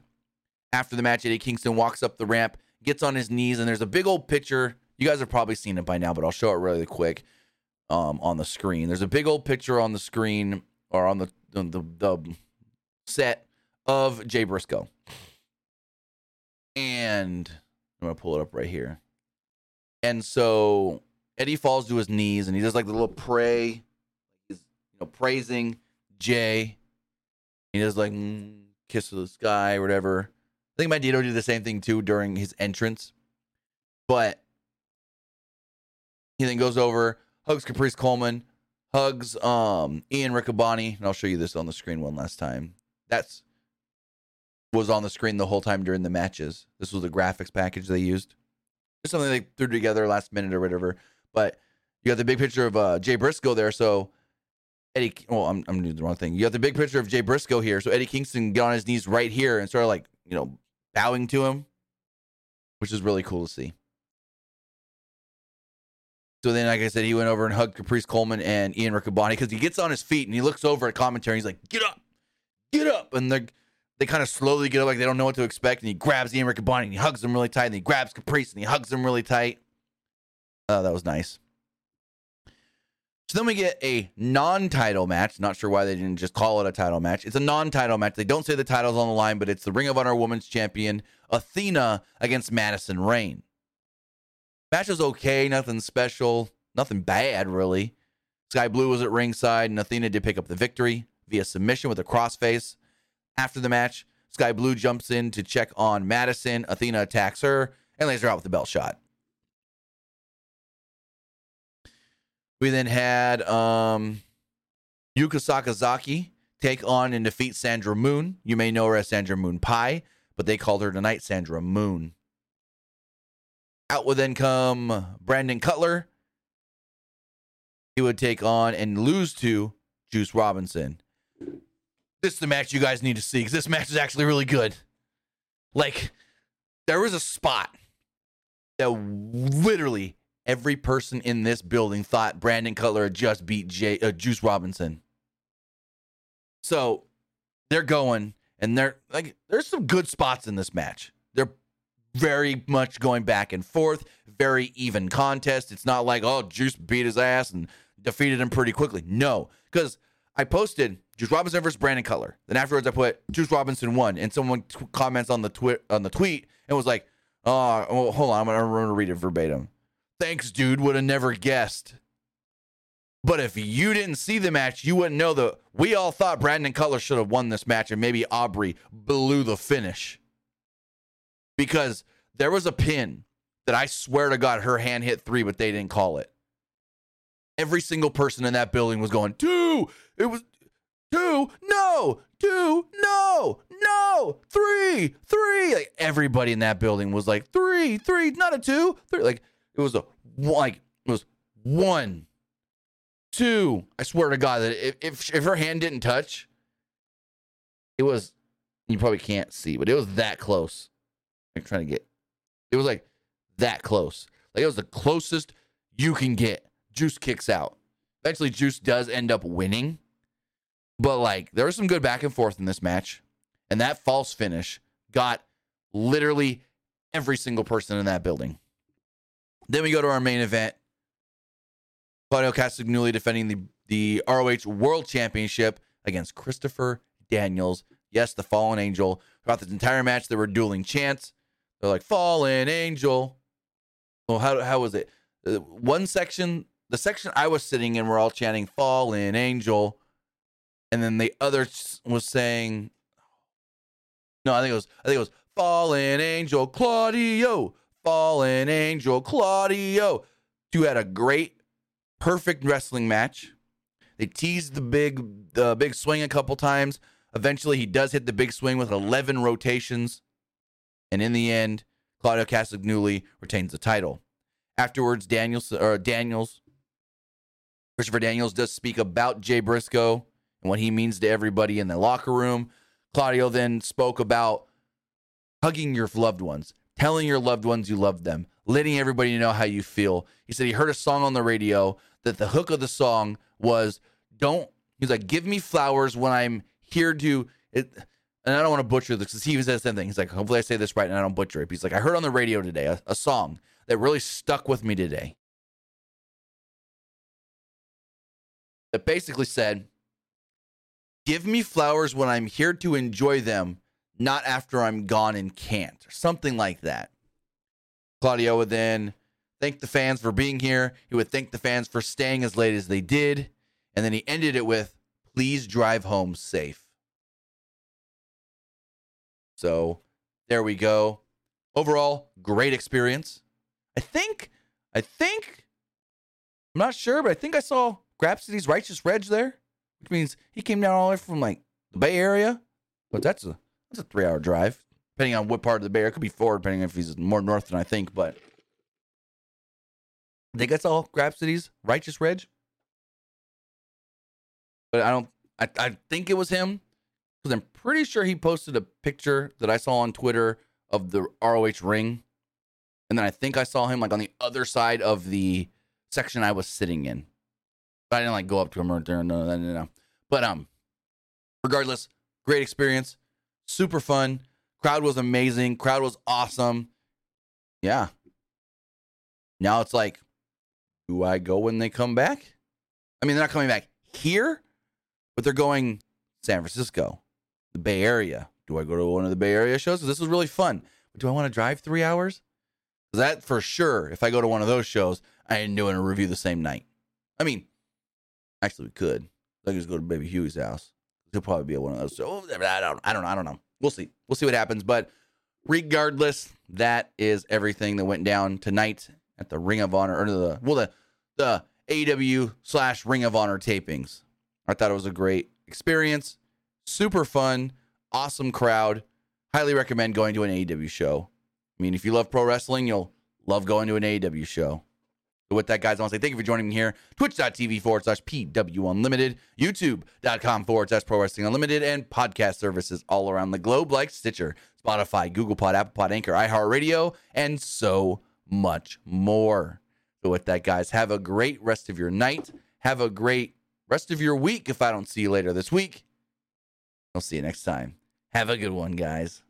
After the match, Eddie Kingston walks up the ramp, gets on his knees, and there's a big old picture. You guys have probably seen it by now, but I'll show it really quick um, on the screen. There's a big old picture on the screen or on the the, the, the set of Jay Briscoe. And I'm gonna pull it up right here. And so Eddie falls to his knees and he does like the little pray, know praising Jay. He does like mm, kiss to the sky or whatever. I think Bandido did the same thing too during his entrance. But he then goes over, hugs Caprice Coleman, hugs um Ian Riccaboni, and I'll show you this on the screen one last time. That's was on the screen the whole time during the matches. This was the graphics package they used. It's something they threw together last minute or whatever. But you got the big picture of uh, Jay Briscoe there, so Eddie. Well, I'm I'm doing the wrong thing. You got the big picture of Jay Briscoe here, so Eddie Kingston get on his knees right here and start like you know bowing to him, which is really cool to see. So then, like I said, he went over and hugged Caprice Coleman and Ian Riccaboni because he gets on his feet and he looks over at commentary. And he's like, "Get up, get up!" And they they kind of slowly get up, like they don't know what to expect. And he grabs Ian Riccaboni and he hugs him really tight. And he grabs Caprice and he hugs him really tight. Uh, that was nice. So then we get a non-title match. Not sure why they didn't just call it a title match. It's a non-title match. They don't say the title's on the line, but it's the Ring of Honor Women's Champion Athena against Madison Rayne. Match was okay, nothing special, nothing bad really. Skye Blue was at ringside, and Athena did pick up the victory via submission with a crossface. After the match, Skye Blue jumps in to check on Madison. Athena attacks her and lays her out with the belt shot. We then had um, Yuka Sakazaki take on and defeat Sandra Moon. You may know her as Sandra Moon Pie, but they called her tonight Sandra Moon. Out would then come Brandon Cutler. He would take on and lose to Juice Robinson. This is the match you guys need to see because this match is actually really good. Like, there was a spot that literally every person in this building thought Brandon Cutler just beat Jay, uh, Juice Robinson. So they're going, and they're like, there's some good spots in this match. They're very much going back and forth, very even contest. It's not like, oh, Juice beat his ass and defeated him pretty quickly. No, because I posted Juice Robinson versus Brandon Cutler. Then afterwards, I put Juice Robinson won, and someone t- comments on the tweet on the tweet and was like, "Oh, well, hold on, I'm gonna read it verbatim." Thanks, dude. Would have never guessed. But if you didn't see the match, you wouldn't know that we all thought Brandon Cutler should have won this match, and maybe Aubrey blew the finish because there was a pin that I swear to God her hand hit three, but they didn't call it. Every single person in that building was going two. It was two, no, two, no, no, three, three. Like everybody in that building was like three, three, not a two, three. Like it was a like it was one, two. I swear to God that if if, if her hand didn't touch, it was. You probably can't see, but it was that close. I'm trying to get. It was like that close. Like it was the closest you can get. Juice kicks out. Eventually, Juice does end up winning, but like there was some good back and forth in this match, and that false finish got literally every single person in that building. Then we go to our main event. Claudio Castagnoli defending the, the ROH World Championship against Christopher Daniels. Yes, the fallen angel. Throughout this entire match, there were dueling chants. They're like, fallen angel. well, how how was it? Uh, one section, the section I was sitting in, we're all chanting "Fallen Angel," and then the other was saying, "No, I think it was I think it was Fallen Angel Claudio, Fallen Angel Claudio." Two had a great, perfect wrestling match. They teased the big the big swing a couple times. Eventually, he does hit the big swing with 11 rotations, and in the end, Claudio Castagnoli retains the title. Afterwards, Daniels or Daniels, Christopher Daniels does speak about Jay Briscoe and what he means to everybody in the locker room. Claudio then spoke about hugging your loved ones, telling your loved ones you love them, letting everybody know how you feel. He said he heard a song on the radio that the hook of the song was don't he's like give me flowers when I'm here to it and I don't want to butcher this because he said the same thing. He's like, hopefully I say this right and I don't butcher it. He's like, I heard on the radio today a, a song that really stuck with me today. That basically said, Give me flowers when I'm here to enjoy them, not after I'm gone and can't, or something like that. Claudio would then thank the fans for being here. He would thank the fans for staying as late as they did. And then he ended it with, Please drive home safe. So there we go. Overall, great experience. I think, I think, I'm not sure, but I think I saw Grapsity's Righteous Reg there, which means he came down all the way from like the Bay Area. But that's a that's a three hour drive, depending on what part of the Bay Area. It could be four, depending if he's more north than I think. But I think I saw Grapsity's Righteous Reg. But I don't. I, I think it was him because I'm pretty sure he posted a picture that I saw on Twitter of the ROH ring, and then I think I saw him like on the other side of the section I was sitting in. But I didn't like go up to him or no, no, no, no. But um, regardless, great experience, super fun. Crowd was amazing. Crowd was awesome. Yeah. Now it's like, do I go when they come back? I mean, they're not coming back here, but they're going San Francisco, the Bay Area. Do I go to one of the Bay Area shows? This was really fun. But do I want to drive three hours? That for sure. If I go to one of those shows, I ain't doing a review the same night. I mean, actually, we could. I could just go to Baby Huey's house. He'll probably be one of those. Oh, so I don't, I don't know. I don't know. We'll see. We'll see what happens. But regardless, that is everything that went down tonight at the Ring of Honor or the well the the AEW slash Ring of Honor tapings. I thought it was a great experience, super fun, awesome crowd. Highly recommend going to an AEW show. I mean, if you love pro wrestling, you'll love going to an AEW show. So with that, guys, I want to say thank you for joining me here. Twitch.tv forward slash PW Unlimited, YouTube.com forward slash Pro Wrestling Unlimited, and podcast services all around the globe like Stitcher, Spotify, Google Pod, Apple Pod, Anchor, iHeartRadio, and so much more. So with that, guys, have a great rest of your night. Have a great rest of your week if I don't see you later this week. I'll see you next time. Have a good one, guys.